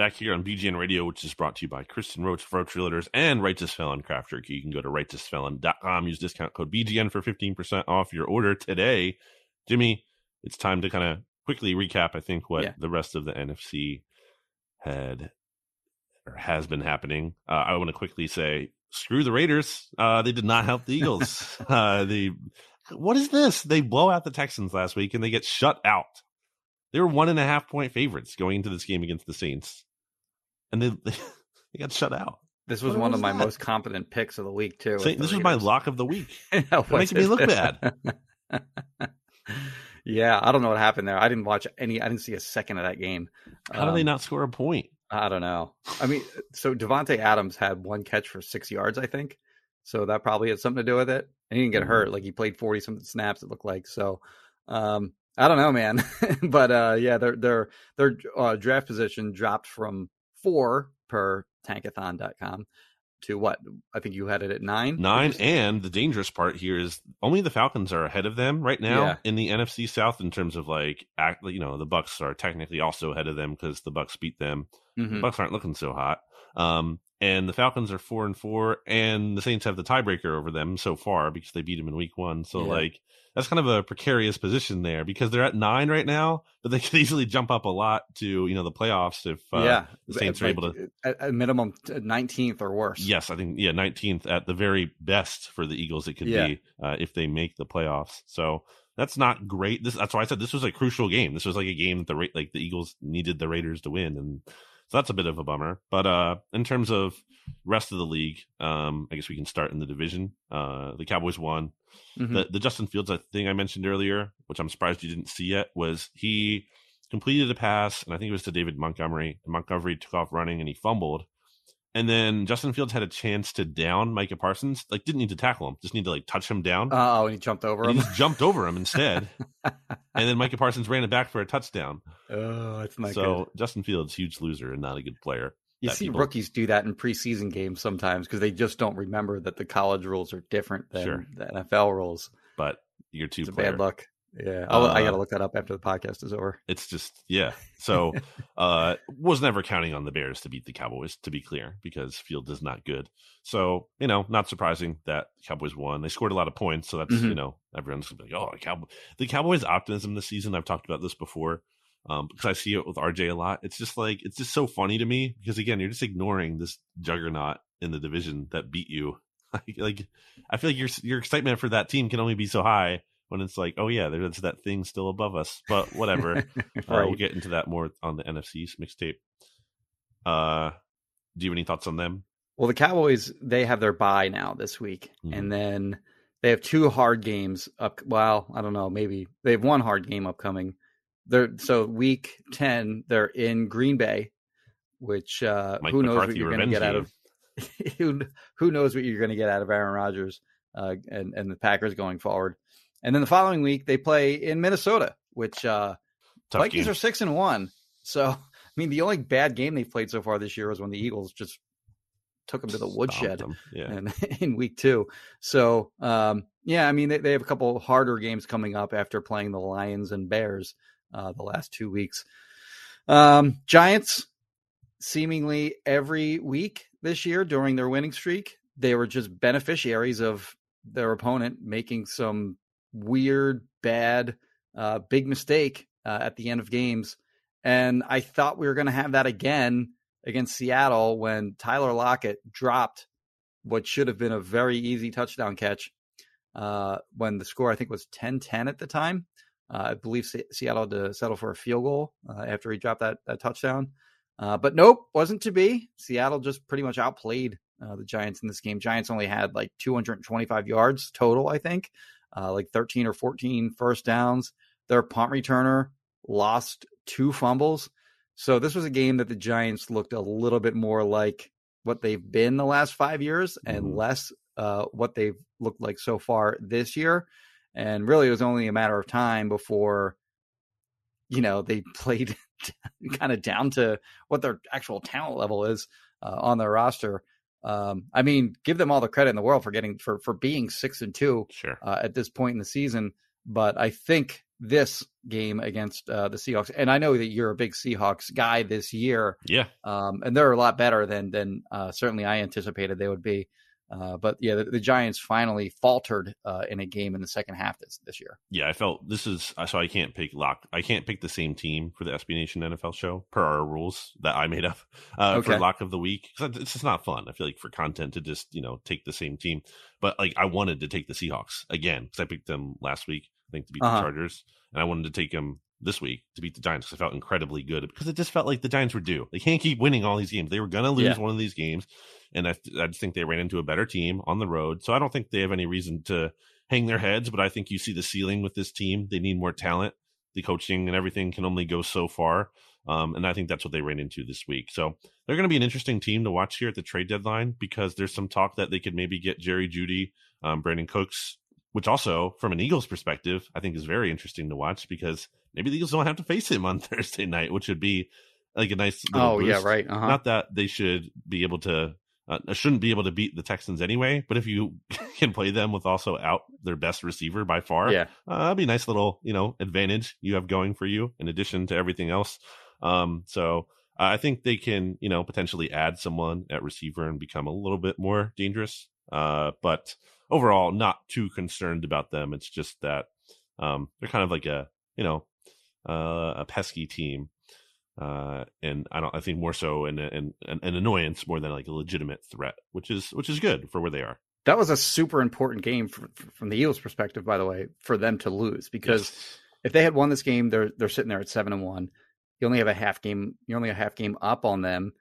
Back here on BGN Radio, which is brought to you by Kristen Roach, Roach Realtors, and Righteous Felon Craft Jerky. You can go to righteousfelon.com, use discount code BGN for 15% off your order today. Jimmy, it's time to kind of quickly recap, I think, what Yeah. the rest of the NFC had or has been happening. Uh, I want to quickly say, screw the Raiders. Uh, they did not help the Eagles. uh, they, what is this? They blow out the Texans last week and they get shut out. They were one and a half point favorites going into this game against the Saints, and they they got shut out. This was What one was of my that? most confident picks of the week too. This was my lock of the week. Making me look bad. yeah, I don't know what happened there. I didn't watch any. I didn't see a second of that game. How do they Um, not score a point? I don't know. I mean, so Davante Adams had one catch for six yards, I think. So that probably had something to do with it. And he didn't get Mhm. hurt. Like he played forty something snaps. It looked like. So um, I don't know, man. but uh, yeah, their their their uh, draft position dropped from four per tankathon.com to what? I think you had it at nine. Nine, and the dangerous part here is only the Falcons are ahead of them right now Yeah. in the NFC South in terms of like act. You know, the Bucs are technically also ahead of them because the Bucs beat them. The Mhm. Bucs aren't looking so hot. Um, and the Falcons are four and four, and the Saints have the tiebreaker over them so far because they beat them in Week One. So Yeah. like that's kind of a precarious position there because they're at nine right now, but they could easily jump up a lot to you know the playoffs if uh, yeah, the Saints are Like, able to. at, at minimum nineteenth or worse. Yes, I think yeah, nineteenth at the very best for the Eagles. It could Yeah. be uh, if they make the playoffs. So that's not great. This that's why I said this was a crucial game. This was like a game that the like the Eagles needed the Raiders to win, and so that's a bit of a bummer. But uh, in terms of rest of the league, um, I guess we can start in the division. Uh, the Cowboys won. Mhm. The the Justin Fields thing I mentioned earlier, which I'm surprised you didn't see yet, was he completed a pass, and I think it was to David Montgomery. And Montgomery took off running and he fumbled. And then Justin Fields had a chance to down Micah Parsons. Like, didn't need to tackle him, just need to like touch him down. Oh, and he jumped over And him. he just jumped over him instead. and then Micah Parsons ran it back for a touchdown. Oh, it's not so good. Justin Fields, huge loser and not a good player. You see people- rookies do that in preseason games sometimes because they just don't remember that the college rules are different than Sure. the NFL rules. But you're two It's player. bad luck. Yeah, I'll, I Uh, got to look that up after the podcast is over. it's just yeah. So uh was never counting on the bears to beat the cowboys to be clear because field is not good. So you know not surprising that cowboys won. They scored a lot of points so that's Mhm. you know everyone's gonna be like oh the cowboy the cowboys optimism this season i've talked about this before um because i see it with rj a lot. It's just like it's just so funny to me because again you're just ignoring this juggernaut in the division that beat you. Like, like i feel like your your excitement for that team can only be so high when it's like, oh yeah, there's that thing still above us. But whatever. Uh, we'll get into that more on the NFC's mixtape. Uh, do you have any thoughts on them? Well, the Cowboys they have their bye now this week, Mhm. and then they have two hard games up. Well, I don't know, maybe they have one hard game upcoming. They're so week ten. They're in Green Bay, which uh, Mike who knows what you're going to get out of who, who knows what you're going to get out of Aaron Rodgers uh, and and the Packers going forward. And then the following week they play in Minnesota, which uh, Tough Vikings game. are six and one. So I mean, the only bad game they've played so far this year was when the Eagles just took them to the woodshed. Yeah. and in week two. So um, yeah, I mean they, they have a couple harder games coming up after playing the Lions and Bears uh, the last two weeks. Um, Giants seemingly every week this year during their winning streak, they were just beneficiaries of their opponent making some weird, bad, uh, big mistake uh, at the end of games. And I thought we were going to have that again against Seattle when Tyler Lockett dropped what should have been a very easy touchdown catch uh, when the score, I think, was 10 10 at the time. Uh, I believe Se- Seattle had to settle for a field goal uh, after he dropped that, that touchdown. Uh, but nope, wasn't to be. Seattle just pretty much outplayed the Giants in this game. Giants only had like 225 yards total, I think, uh, like 13 or 14 first downs. Their punt returner lost two fumbles. So this was a game that the Giants looked a little bit more like what they've been the last five years and Mhm. less uh, what they've looked like so far this year. And really, it was only a matter of time before, you know, they played kind of down to what their actual talent level is uh, on their roster. Um, I mean, give them all the credit in the world for getting for for being six and two Sure. uh, at this point in the season. But I think this game against uh, the Seahawks. And I know that you're a big Seahawks guy this year. Yeah. Um, and they're a lot better than than uh, certainly I anticipated they would be. Uh, but yeah, the, the, Giants finally faltered uh, in a game in the second half this this year. Yeah, I felt this is so I can't pick lock. I can't pick the same team for the SB Nation NFL show per our rules that I made up uh, okay. for lock of the week it's just not fun. I feel like for content to just you know take the same team, but like I wanted to take the Seahawks again because I picked them last week. I think to beat uh-huh. the Chargers, and I wanted to take them this week to beat the Giants because I felt incredibly good because it just felt like the Giants were due. They can't keep winning all these games. They were going to lose yeah. one of these games, and I, I just think they ran into a better team on the road. So I don't think they have any reason to hang their heads. But I think you see the ceiling with this team. They need more talent. The coaching and everything can only go so far. Um, and I think that's what they ran into this week. So they're going to be an interesting team to watch here at the trade deadline because there's some talk that they could maybe get Jerry Jeudy, um, Brandin Cooks, which also, from an Eagles perspective, I think is very interesting to watch because maybe the Eagles don't have to face him on Thursday night, which would be like a nice. oh boost. yeah, right. Uh-huh. Not that they should be able to. Uh, shouldn't be able to beat the Texans anyway, but if you can play them with also out their best receiver by far, yeah, uh, that'd be a nice little you know advantage you have going for you in addition to everything else. Um, so uh, I think they can you know potentially add someone at receiver and become a little bit more dangerous. Uh, but overall, not too concerned about them. It's just that um, they're kind of like a you know uh, a pesky team. Uh, and I don't. I think more so an, an an annoyance more than like a legitimate threat, which is which is good for where they are. That was a super important game for, from the Eagles' perspective, by the way, for them to lose because yes. if they had won this game, they're they're sitting there at seven and one. You only have a half game. You're only a half game up on them,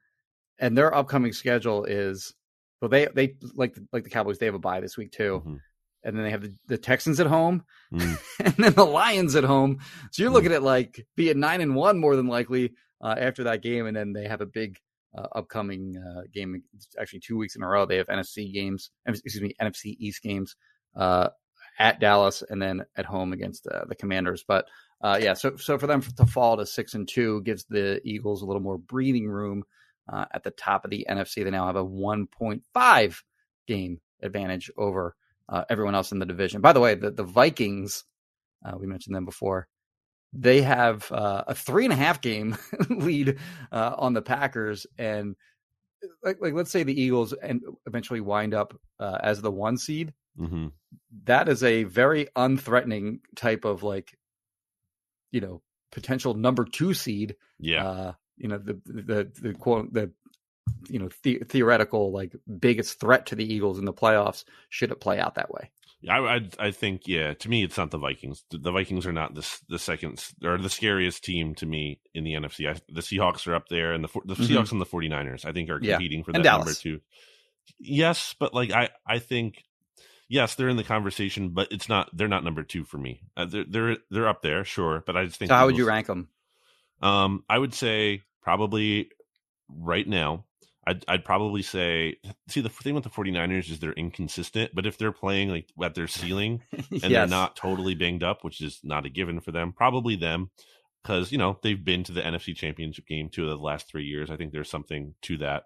and their upcoming schedule is well. They they like like the Cowboys. They have a bye this week too. Mm-hmm and then they have the, the Texans at home, mm. and then the Lions at home. So you're mm. looking at like being nine and one more than likely uh, after that game, and then they have a big uh, upcoming uh, game. Actually, two weeks in a row, they have NFC games. Excuse me, NFC East games uh, at Dallas, and then at home against uh, the Commanders. But uh, yeah, so so for them to fall to six and two gives the Eagles a little more breathing room at the top of the NFC. They now have a 1.5 game advantage over uh, everyone else in the division. By the way, the, the Vikings, uh, we mentioned them before, they have uh, a three and a half game lead uh, on the Packers. And like, like, let's say the Eagles and eventually wind up uh, as the one seed. Mm-hmm. That is a very unthreatening type of like, you know, potential number two seed. Yeah. You know, the, the, the quote, the you know the- theoretical like biggest threat to the Eagles in the playoffs should it play out that way. I, I, I think yeah. To me, it's not the Vikings. The Vikings are not the the second or the scariest team to me in the NFC. I, the Seahawks are up there, and the the mm-hmm. Seahawks and the 49ers I think are competing yeah. for that number two. Yes, but like I I think yes they're in the conversation, but it's not they're not number two for me. Uh, they're they're they're up there, sure, but I just think. So how would you rank them? Um, I would say probably right now I'd, I'd probably say see the thing with the 49ers is they're inconsistent but if they're playing like at their ceiling and yes. they're not totally banged up which is not a given for them probably them because you know they've been to the NFC championship game two of the last three years I think there's something to that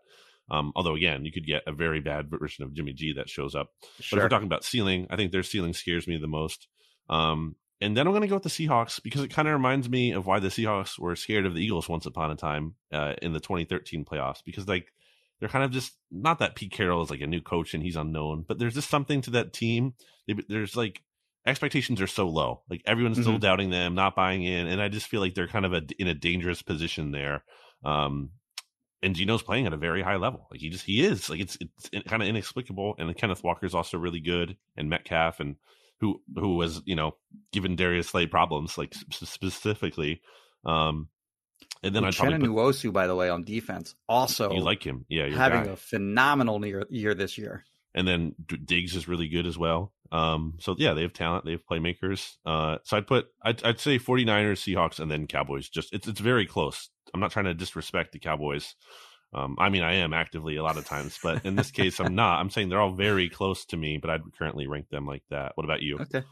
um, although again you could get a very bad version of Jimmy G that shows up sure. but if we're talking about ceiling I think their ceiling scares me the most um, and then I'm going to go with the Seahawks because it kind of reminds me of why the Seahawks were scared of the Eagles once upon a time uh, in the 2013 playoffs because like they're kind of just not that Pete Carroll is like a new coach and he's unknown, but there's just something to that team. There's like expectations are so low, like everyone's mm-hmm. still doubting them, not buying in, and I just feel like they're kind of a, in a dangerous position there. Um, and Geno's playing at a very high level. Like he just he is like it's it's kind of inexplicable. And Kenneth Walker is also really good, and Metcalf and who who was you know given Darius Slay problems like specifically. Um, and then I Uchenna Nwosu, by the way, on defense, also you like him, yeah, having guy. a phenomenal year, year this year. And then Diggs is really good as well. Um, so yeah, they have talent, they have playmakers. Uh, so I'd put, I'd, I'd say 49ers, Seahawks, and then Cowboys. Just it's it's very close. I'm not trying to disrespect the Cowboys. Um, I mean, I am actively a lot of times, but in this case, I'm not. I'm saying they're all very close to me, but I'd currently rank them like that. What about you? Okay.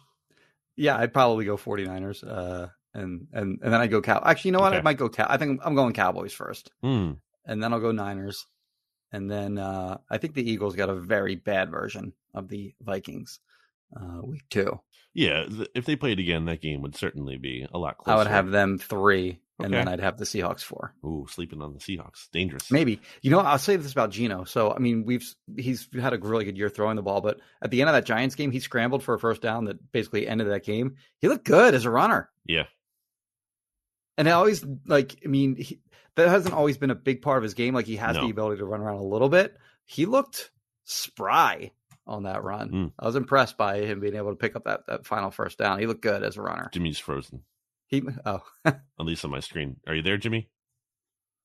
Yeah, I'd probably go 49ers. Uh, and and and then I go cow. Actually, you know what? Okay. I might go cow. I think I'm going Cowboys first, mm. and then I'll go Niners, and then uh, I think the Eagles got a very bad version of the Vikings. uh, week two. Yeah, if they played again, that game would certainly be a lot closer. I would have them three, and then I'd have the Seahawks four. Ooh, sleeping on the Seahawks, dangerous. Maybe you know I'll say this about Geno. So I mean we've he's had a really good year throwing the ball, but at the end of that Giants game, he scrambled for a first down that basically ended that game. He looked good as a runner, Yeah, and I always like. I mean he, that hasn't always been a big part of his game. Like he has No. the ability to run around a little bit. He looked spry on that run. Mm. I was impressed by him being able to pick up that, that final first down. He looked good as a runner. Jimmy's frozen. He oh At least on my screen. Are you there, Jimmy?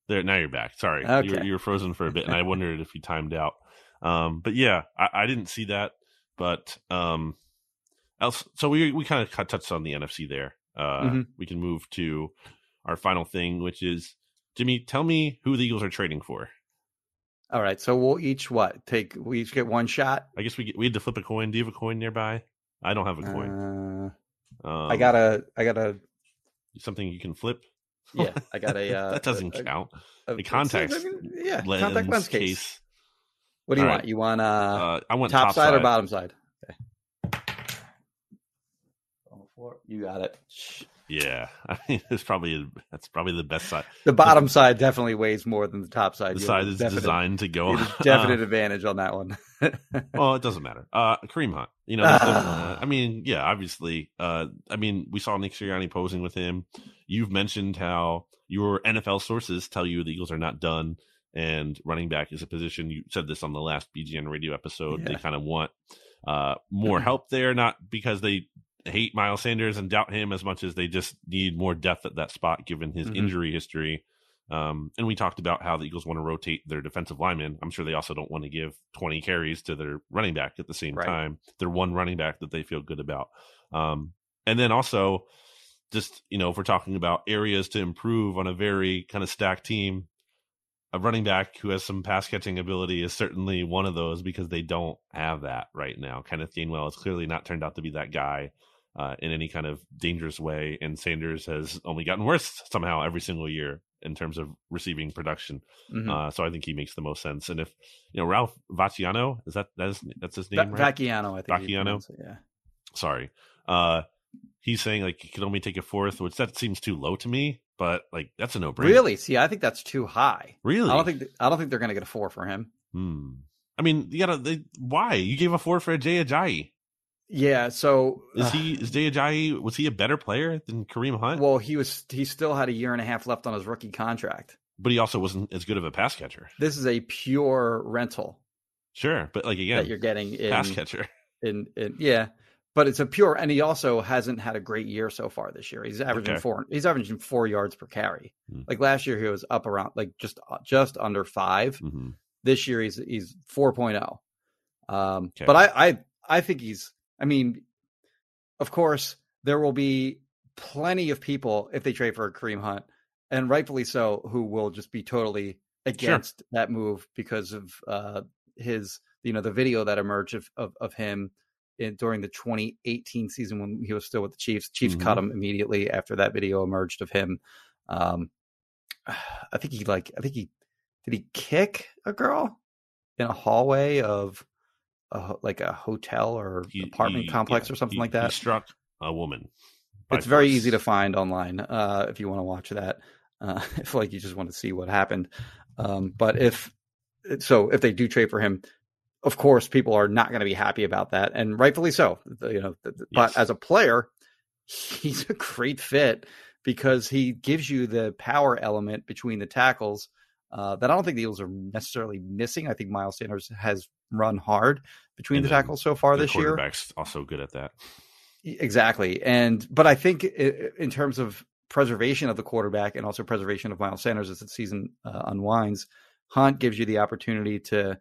There. Now you're back. Sorry, you, were, Okay. you were frozen for a bit, and I wondered if you timed out. Um, but yeah, I, I didn't see that. But um, else, so we we kind of touched on the NFC there. Uh, Mhm. We can move to our final thing, which is Jimmy. Tell me who the Eagles are trading for. all right. So we'll each what take we each get one shot. I guess we get, we had to flip a coin. Do you have a coin nearby? I don't have a coin. Uh, Um, I got a I got a something you can flip. Yeah, I got a. Uh, that doesn't a- a- count. a- The contact I mean, yeah, Lens contact lens case. What do you All want? right. You want uh, Uh, I want top, top, side, or bottom side? Okay. On the floor. You got it. Yeah, I mean, it's probably that's probably the best side. The bottom side definitely weighs more than the top side. The You side is definite- designed to go. you have a definite advantage on that one. Uh, well, it doesn't matter. Uh, Kareem Hunt. You know, uh, I mean, yeah, obviously. Uh, I mean, we saw Nick Sirianni posing with him. You've mentioned how your NFL sources tell you the Eagles are not done, and running back is a position. You said this on the last BGN radio episode. They kind of want uh, more help there, not because they hate Miles Sanders and doubt him as much as they just need more depth at that spot given his Mhm. injury history. Um, and we talked about how the Eagles want to rotate their defensive linemen. I'm sure they also don't want to give 20 carries to their running back at the same Right. time. Their one running back that they feel good about. Um, and then also, just you know, if we're talking about areas to improve on a very kind of stacked team, a running back who has some pass catching ability is certainly one of those because they don't have that right now. Kenneth Gainwell has clearly not turned out to be that guy uh, in any kind of dangerous way, and Sanders has only gotten worse somehow every single year in terms of receiving production. Mhm. Uh, so I think he makes the most sense. And if you know Ralph Vacchiano, is that that's that's his Va- name, right? Vacchiano, I think. pronounce it, Yeah. Sorry, uh, he's saying like he could only take a fourth, which that seems too low to me. But like that's a no brainer. Really? See, I think that's too high. Really? I don't think. I don't think they're going to get a four for him. Hmm. I mean, you gotta. They, why you gave a four for a Jay Ajayi? Yeah. So Is uh, he is Jay Was he a better player than Kareem Hunt? Well, he was. He still had a year and a half left on his rookie contract. but he also wasn't as good of a pass catcher. This is a pure rental Sure, but like that again, you're getting in, pass catcher. in, in yeah. But it's a pure, and he also hasn't had a great year so far this year. He's averaging Okay. four. He's averaging four yards per carry. Hmm. Like last year, he was up around like just just under five. hmm This year, he's he's 4.0. Um, Okay. But I, I I think he's. I mean, of course, there will be plenty of people if they trade for a Kareem Hunt, and rightfully so, who will just be totally against that move because of uh, his, you know, the video that emerged of of, of him in, during the 2018 season when he was still with the Chiefs. Chiefs Mhm. cut him immediately after that video emerged of him. Um, I think he like, I think he did he kick a girl in a hallway of a, like a hotel or He- apartment he- complex yeah, or something he- like He that. struck a woman. It's very easy to find online uh, if you want to watch that. Uh, if like you just want to see what happened. Um, but if so, if they do trade for him, of course, people are not going to be happy about that, and rightfully so. You know, Yes. but as a player, he's a great fit because he gives you the power element between the tackles uh, that I don't think the Eagles are necessarily missing. I think Miles Sanders has run hard between the tackles so far this year. quarterback's also good at that. Exactly. And but I think in terms of preservation of the quarterback and also preservation of Miles Sanders as the season uh, unwinds, Hunt gives you the opportunity to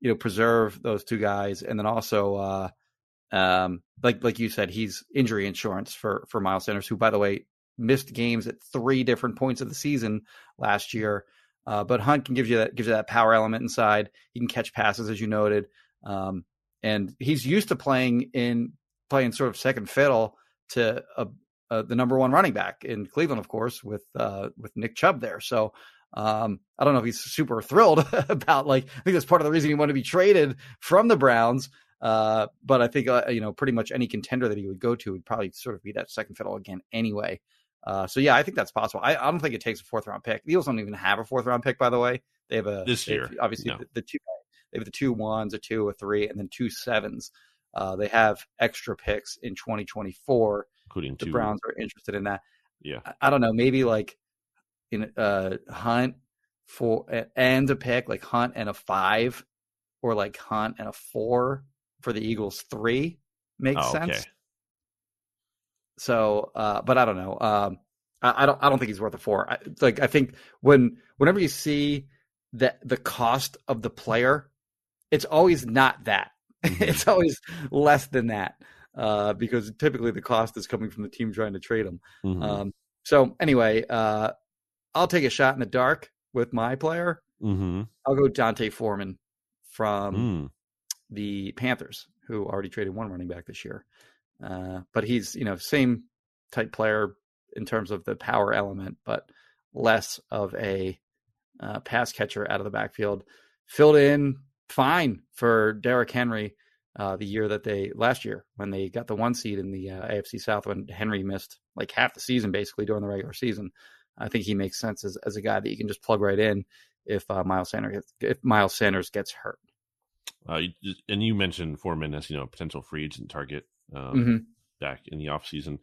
you know preserve those two guys and then also uh um like like you said he's injury insurance for for Miles Sanders who by the way missed games at three different points of the season last year. Uh, but Hunt can give you that gives you that power element inside. He can catch passes as you noted. Um, and he's used to playing in playing sort of second fiddle to uh, uh, the number one running back in Cleveland, of course, with uh, with Nick Chubb there. So um, I don't know if he's super thrilled about like I think that's part of the reason he wanted to be traded from the Browns. Uh, but I think uh, you know pretty much any contender that he would go to would probably sort of be that second fiddle again anyway. Uh, so yeah, I think that's possible. I, I don't think it takes a fourth round pick. The Eagles don't even have a fourth round pick, by the way. They have a This they have- year, obviously no. the, the two. They have the two ones, a two, a three, and then two sevens. Uh, they have extra picks in 2024. including The two. Browns are interested in that. Yeah. I, I don't know, maybe like in uh Hunt for and a pick like Hunt and a five, or like Hunt and a four for the Eagles three makes Oh, sense. So, uh, but I don't know. Um, I, I don't. I don't think he's worth a four. I, like I think when whenever you see that the cost of the player, it's always not that. it's always less than that uh, because typically the cost is coming from the team trying to trade him. Mhm. Um, so anyway, uh, I'll take a shot in the dark with my player. Mhm. I'll go Dante Foreman from Mm. the Panthers, who already traded one running back this year. Uh, but he's you know same type player in terms of the power element, but less of a uh, pass catcher out of the backfield. Filled in fine for Derrick Henry uh, the year that they last year when they got the one seed in the uh, AFC South when Henry missed like half the season basically during the regular season. I think he makes sense as, as a guy that you can just plug right in if uh, Miles Sanders gets, if Miles Sanders gets hurt. Uh, and you mentioned Foreman as you know potential free agent target um, Mhm. back in the offseason.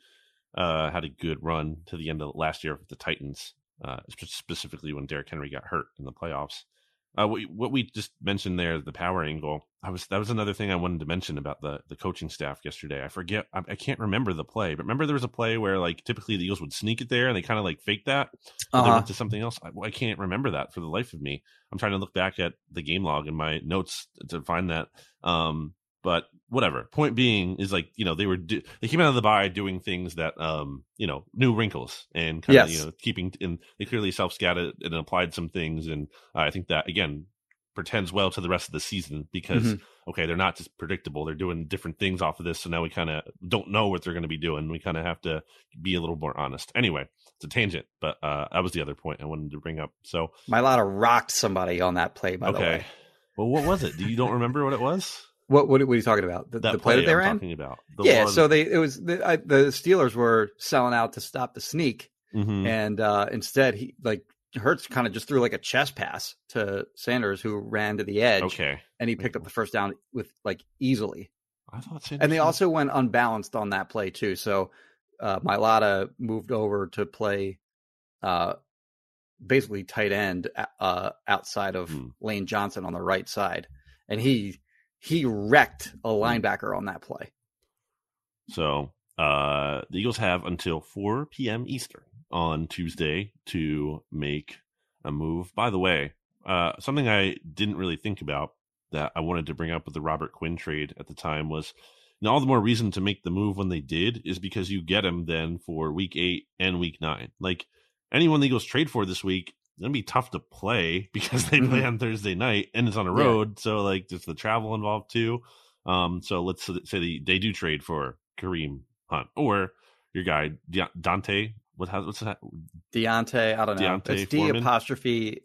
Uh, had a good run to the end of last year with the Titans, uh, specifically when Derrick Henry got hurt in the playoffs. Uh, what, what we just mentioned there, the power angle. I was that was another thing I wanted to mention about the the coaching staff yesterday. I forget, I, I can't remember the play, but remember there was a play where like typically the Eagles would sneak it there and they kind of like fake that. They Uh-huh. went to something else. I, I can't remember that for the life of me. I'm trying to look back at the game log in my notes to find that. Um, but whatever. Point being is like you know they were do- they came out of the bye doing things that um you know new wrinkles and kind of you know keeping and they clearly self scattered and applied some things and I think that again pretends well to the rest of the season because Mhm. okay they're not just predictable they're doing different things off of this so now we kind of don't know what they're going to be doing we kind of have to be a little more honest anyway it's a tangent but uh that was the other point i wanted to bring up so Mailata rocked somebody on that play, by the okay way. well what was it do you don't remember what it was What, what, what are you talking about? The, the play that they ran? talking about the Yeah, one- so they it was the, I, the Steelers were selling out to stop the sneak, Mhm. and uh, instead he like Hurts kind of just threw like a chest pass to Sanders, who ran to the edge, okay and he picked up the first down with like easily. i thought And they also went unbalanced on that play too. So uh, Mailata moved over to play uh, basically tight end uh, outside of Hmm. Lane Johnson on the right side, and he he wrecked a Hmm. linebacker on that play. So uh, the Eagles have until 4 p.m. Eastern on Tuesday to make a move. By the way, uh, something I didn't really think about that I wanted to bring up with the Robert Quinn trade at the time was you know, all the more reason to make the move when they did is because you get him then for week eight and week nine. Like anyone the Eagles trade for this week, gonna be tough to play because they play Mhm. on Thursday night and it's on a Yeah. road. So like there's the travel involved too. Um, so let's say they, they do trade for Kareem Hunt or your guy Dante. What has what's that? Deontay, I don't know. Deontay it's D Foreman? apostrophe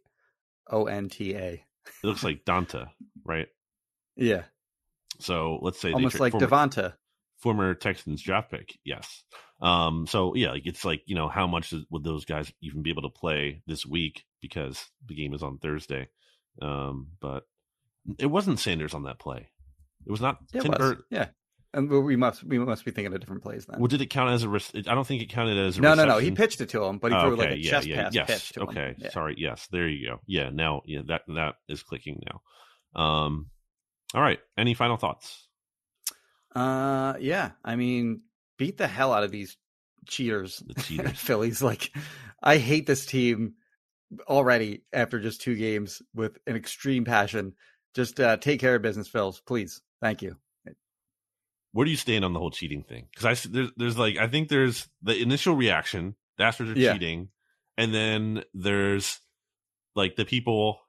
O N T A. It looks like Donta, right? Yeah, So let's say almost like former, Devonta. former Texans draft pick. Yes. Um. So yeah, like it's like you know how much would those guys even be able to play this week because the game is on Thursday. Um. But it wasn't Sanders on that play. It was not. It was. yeah, and we must we must be thinking of different plays then. well, did it count as a? Res- I don't think it counted as a. no, no, no. He pitched it to him, but he Oh, threw like a yeah, chest yeah, pass yes. pitch to him. okay, Yeah. sorry. Yes, there you go. Yeah, now, yeah, that that is clicking now. Um, all right. Any final thoughts? Uh, yeah. I mean, beat the hell out of these cheaters. The cheaters. Phillies. Like, I hate this team already after just two games with an extreme passion. Just uh, take care of business, Phils, please. Thank you. Where do you stand on the whole cheating thing? Because I there's there's like I think there's the initial reaction. The Astros are Yeah. cheating, and then there's like the people.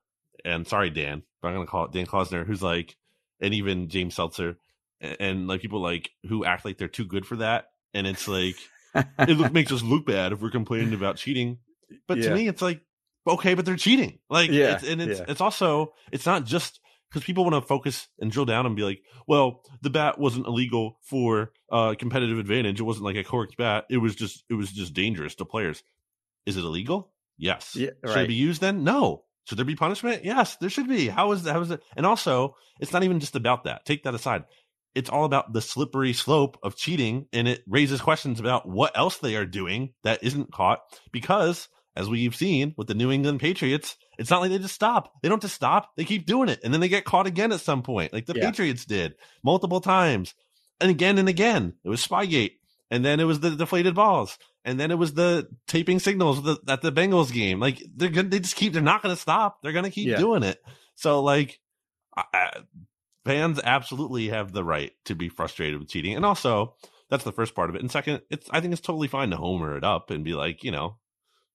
And sorry, Dan, but I'm gonna call it Dan Klausner, who's like, and even James Seltzer, and, and like people like who act like they're too good for that, and it's like it look, makes us look bad if we're complaining about cheating. But to me, it's like okay, but they're cheating. Like, Yeah, it's, and it's yeah. it's also it's not just because people want to focus and drill down and be like, well, the bat wasn't illegal for uh, competitive advantage. It wasn't like a corked bat. It was just it was just dangerous to players. Is it illegal? Yes. Yeah, Should it be used then? No. Should there be punishment? Yes, there should be. How is that? How is it? And also, it's not even just about that. Take that aside. It's all about the slippery slope of cheating, and it raises questions about what else they are doing that isn't caught. Because, as we've seen with the New England Patriots, it's not like they just stop. They don't just stop. They keep doing it, and then they get caught again at some point, like the Yeah. Patriots did multiple times, and again and again. It was Spygate, and then it was the deflated balls, and then it was the taping signals at the, at the Bengals game. Like they're gonna, they just keep. They're not going to stop. They're going to keep Yeah. doing it. So like, I, fans absolutely have the right to be frustrated with cheating, and also that's the first part of it. And second, it's I think it's totally fine to homer it up and be like, you know,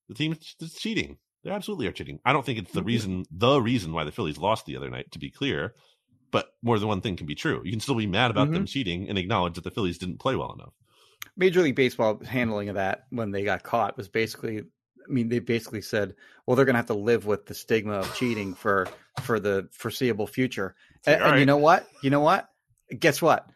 the team is cheating. They absolutely are cheating. I don't think it's the mm-hmm. reason the reason why the Phillies lost the other night. To be clear. But more than one thing can be true. You can still be mad about them mm-hmm. cheating and acknowledge that the Phillies didn't play well enough. Major League Baseball handling of that when they got caught was basically I mean they basically said well they're going to have to live with the stigma of cheating for for the foreseeable future. And, all and you know what? You know what? Guess what?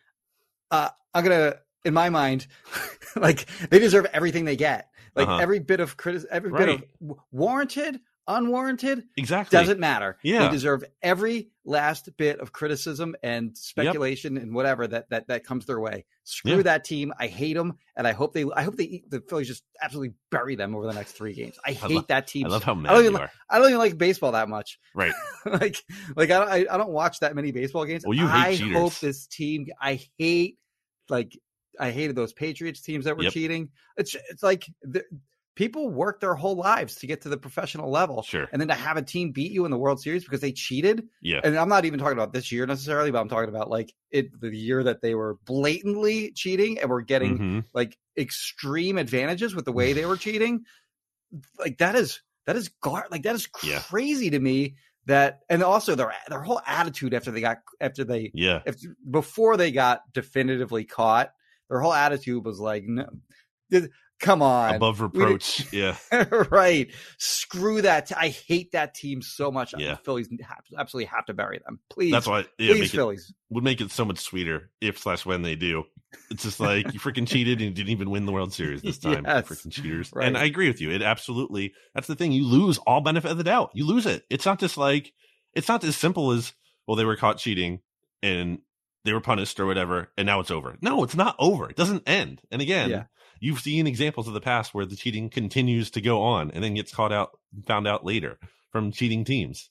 Uh I'm to in my mind like they deserve everything they get. Like Uh-huh. every bit of criticism every bit of warranted, unwarranted Exactly. doesn't matter. Yeah. They deserve every last bit of criticism and speculation and whatever that that that comes their way. Screw Yeah. that team. I hate them, and I hope they. I hope they eat, the Phillies just absolutely bury them over the next three games. I hate lo- that team. I love how I mad don't you even. li- are. I don't even like baseball that much. Right. like, like I don't, I, I don't watch that many baseball games. Well, you hate I cheaters. hope this team. I hate like I hated those Patriots teams that were Yep. cheating. It's it's like the, people work their whole lives to get to the professional level, Sure. and then to have a team beat you in the World Series because they cheated. Yeah. And I'm not even talking about this year necessarily, but I'm talking about like it the year that they were blatantly cheating and were getting Mhm. like extreme advantages with the way they were cheating. Like that is that is gar like that is Yeah. crazy to me. That and also their their whole attitude after they got after they Yeah. if before they got definitively caught, their whole attitude was like, no, come on, Above reproach. Yeah. right? Screw that. I hate that team so much. Yeah. The Phillies absolutely have to bury them. Please, That's why yeah, please, make it, Phillies. would make it so much sweeter if slash when they do. It's just like you freaking cheated and you didn't even win the World Series this time. Yes. Freaking cheaters. Right. And I agree with you. It absolutely that's the thing. You lose all benefit of the doubt. You lose it. It's not just like it's not as simple as well, they were caught cheating and they were punished or whatever, and now it's over. No, it's not over. It doesn't end. And again, Yeah. You've seen examples of the past where the cheating continues to go on and then gets caught out found out later from cheating teams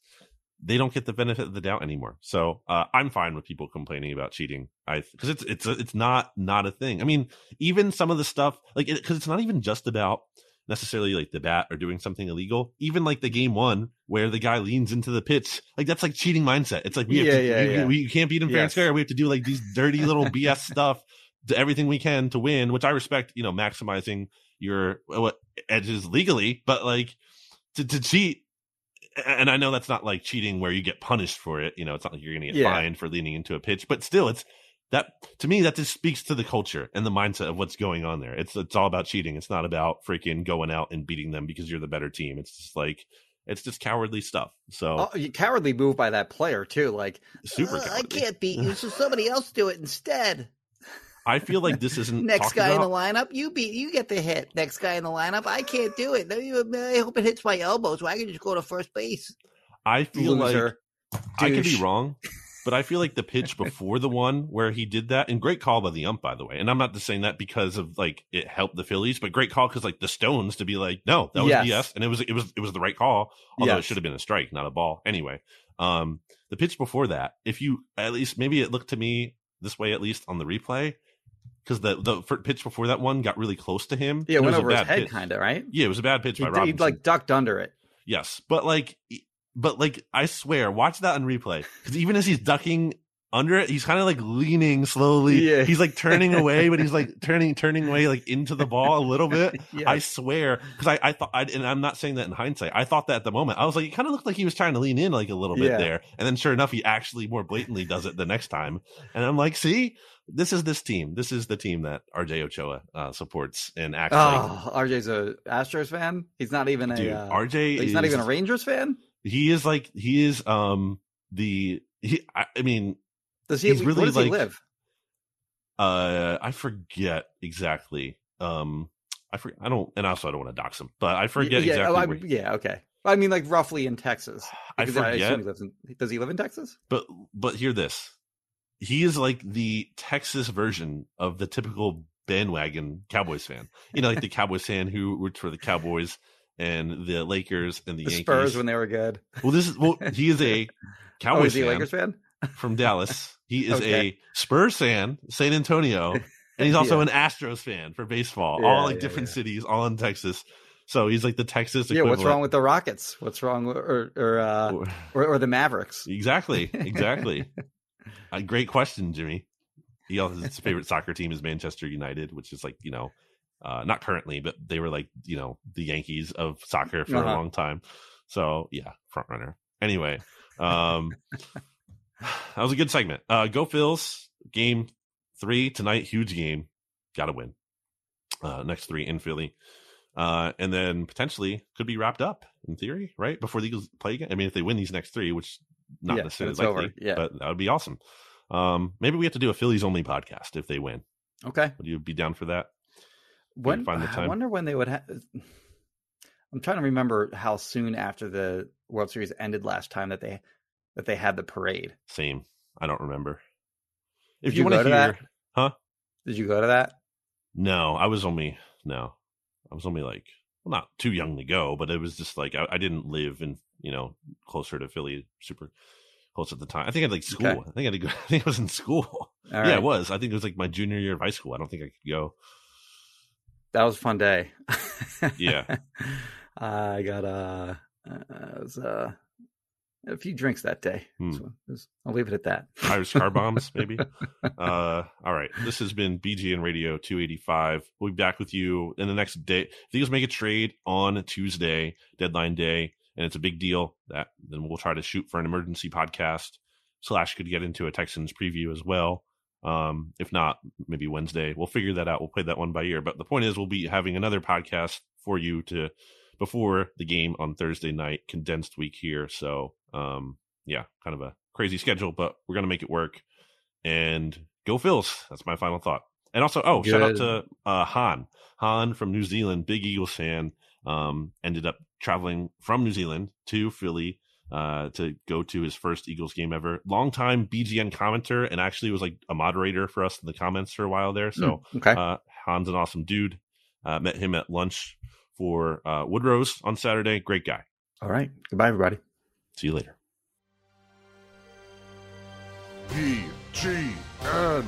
they don't get the benefit of the doubt anymore. So uh, I'm fine with people complaining about cheating. I because it's it's it's not not a thing. I mean, even some of the stuff like because it's not even just about necessarily like the bat or doing something illegal. Even like the game one where the guy leans into the pitch, like that's like cheating mindset. It's like we have Yeah, to, yeah, we, yeah. we can't beat him fair and square. We have to do like these dirty little BS stuff, everything we can to win. Which I respect. You know, maximizing your what edges legally, but like to, to cheat and I know that's not like cheating where you get punished for it. You know, it's not like you're going to get Yeah. fined for leaning into a pitch, but still, it's that to me that just speaks to the culture and the mindset of what's going on there. It's it's all about cheating. It's not about freaking going out and beating them because you're the better team. It's just like it's just cowardly stuff. So Oh, you cowardly move by that player too. Like super. "Uh, I can't beat you, so somebody else do it instead. I feel like this isn't Next talked guy in the lineup, you beat, you get the hit. Next guy in the lineup, I can't do it. I hope it hits my elbow so I can just go to first base. I feel like Loser. I could be wrong, but I feel like the pitch before the one where he did that, and great call by the ump, by the way. And I'm not just saying that because of like it helped the Phillies, but great call because like the Stones to be like, no, that was Yes. BS, and it was it was it was the right call, although it should have been a strike, not a ball. Anyway, um, the pitch before that, if you at least maybe it looked to me this way at least on the replay, because the the pitch before that one got really close to him. Yeah, it went was a over his head, kind of right. Yeah, it was a bad pitch He, by he Robinson. like ducked under it. Yes, but like, but like, I swear, watch that on replay because even as he's ducking under it, he's kind of like leaning slowly. Yeah. he's like turning away, but he's like turning turning away like into the ball a little bit. Yeah. I swear, because I, I thought, I, and I'm not saying that in hindsight. I thought that at the moment, I was like, it kind of looked like he was trying to lean in like a little bit Yeah. there, and then sure enough, he actually more blatantly does it the next time, and I'm like, see. This is this team. This is the team that RJ Ochoa uh, supports and acts like. Oh, RJ's a Astros fan. He's not even a. Dude, uh, RJ He's not even a Rangers fan. he is like he is um the he, I, I mean, Does he? He's really, does like- he live? uh, I forget exactly. Um, I forget. I don't, and also I don't want to dox him, but I forget yeah, exactly. oh, I- where, yeah, okay. I mean, like roughly in Texas. I Because assume he lives in, does he live in Texas? But but hear this. He is like the Texas version of the typical bandwagon Cowboys fan. You know, like the Cowboys fan who roots for the Cowboys and the Lakers and the, The Yankees. Spurs when they were good. well, this is well, he is a Oh, Cowboys is he fan Lakers fan? From Dallas. He is Okay. a Spurs fan, San Antonio, and he's also Yeah. an Astros fan for baseball. Yeah, all like yeah, different cities, all in Texas. So he's like the Texas Yeah. What's wrong with the Rockets? What's wrong with or or uh, or, or the Mavericks? Exactly, exactly. a great question, Jimmy. He also his favorite soccer team is Manchester United, which is like you know, uh, not currently, but they were like you know the Yankees of soccer for a Uh-huh. long time. So yeah, front runner. Anyway, um, that was a good segment. Uh, go Phils. Game three tonight, huge game. Got to win. Uh, next three in Philly. Uh, and then potentially could be wrapped up in theory, right? Before the Eagles play again. I mean, if they win these next three, which not Yeah, necessarily likely, over. Yeah. but that would be awesome. Um, maybe we have to do a Phillies only podcast if they win. Okay. Would you be down for that? When find the I wonder when they would have. I'm trying to remember how soon after the World Series ended last time that they that they had the parade. Same. I don't remember. If Did you, you want go to hear, that? huh? Did you go to that? No, I was only no, I was only like well, not too young to go, but it was just like I, I didn't live in you know closer to Philly, super close at the time. I think I had like school. Okay. I think I had to go. I think I was in school. All yeah, right. it was. I think it was like my junior year of high school. I don't think I could go. That was a fun day. Yeah. I got uh, uh, it was, uh, a few drinks that day. Hmm. So I'll leave it at that. Irish car bombs, maybe. Uh, all right. This has been BGN Radio 285. We'll be back with you in the next day. If you guys make a trade on Tuesday, deadline day, and it's a big deal, that then we'll try to shoot for an emergency podcast. Slash could get into a Texans preview as well. Um, if not, maybe Wednesday. We'll figure that out. We'll play that one by ear. But the point is, we'll be having another podcast for you to before the game on Thursday night, condensed week here. So, um, yeah, kind of a crazy schedule, but we're gonna make it work. And go Phils. That's my final thought. And also, oh, shout out to uh, Han. Han from New Zealand, big Eagles fan. Um, ended up traveling from New Zealand to Philly uh, to go to his first Eagles game ever. Longtime BGN commenter, and actually was like a moderator for us in the comments for a while there. So Hmm, okay. uh, Han's an awesome dude. Uh, met him at lunch for uh, Woodrow's on Saturday. Great guy. All right. Goodbye, everybody. See you later. BGN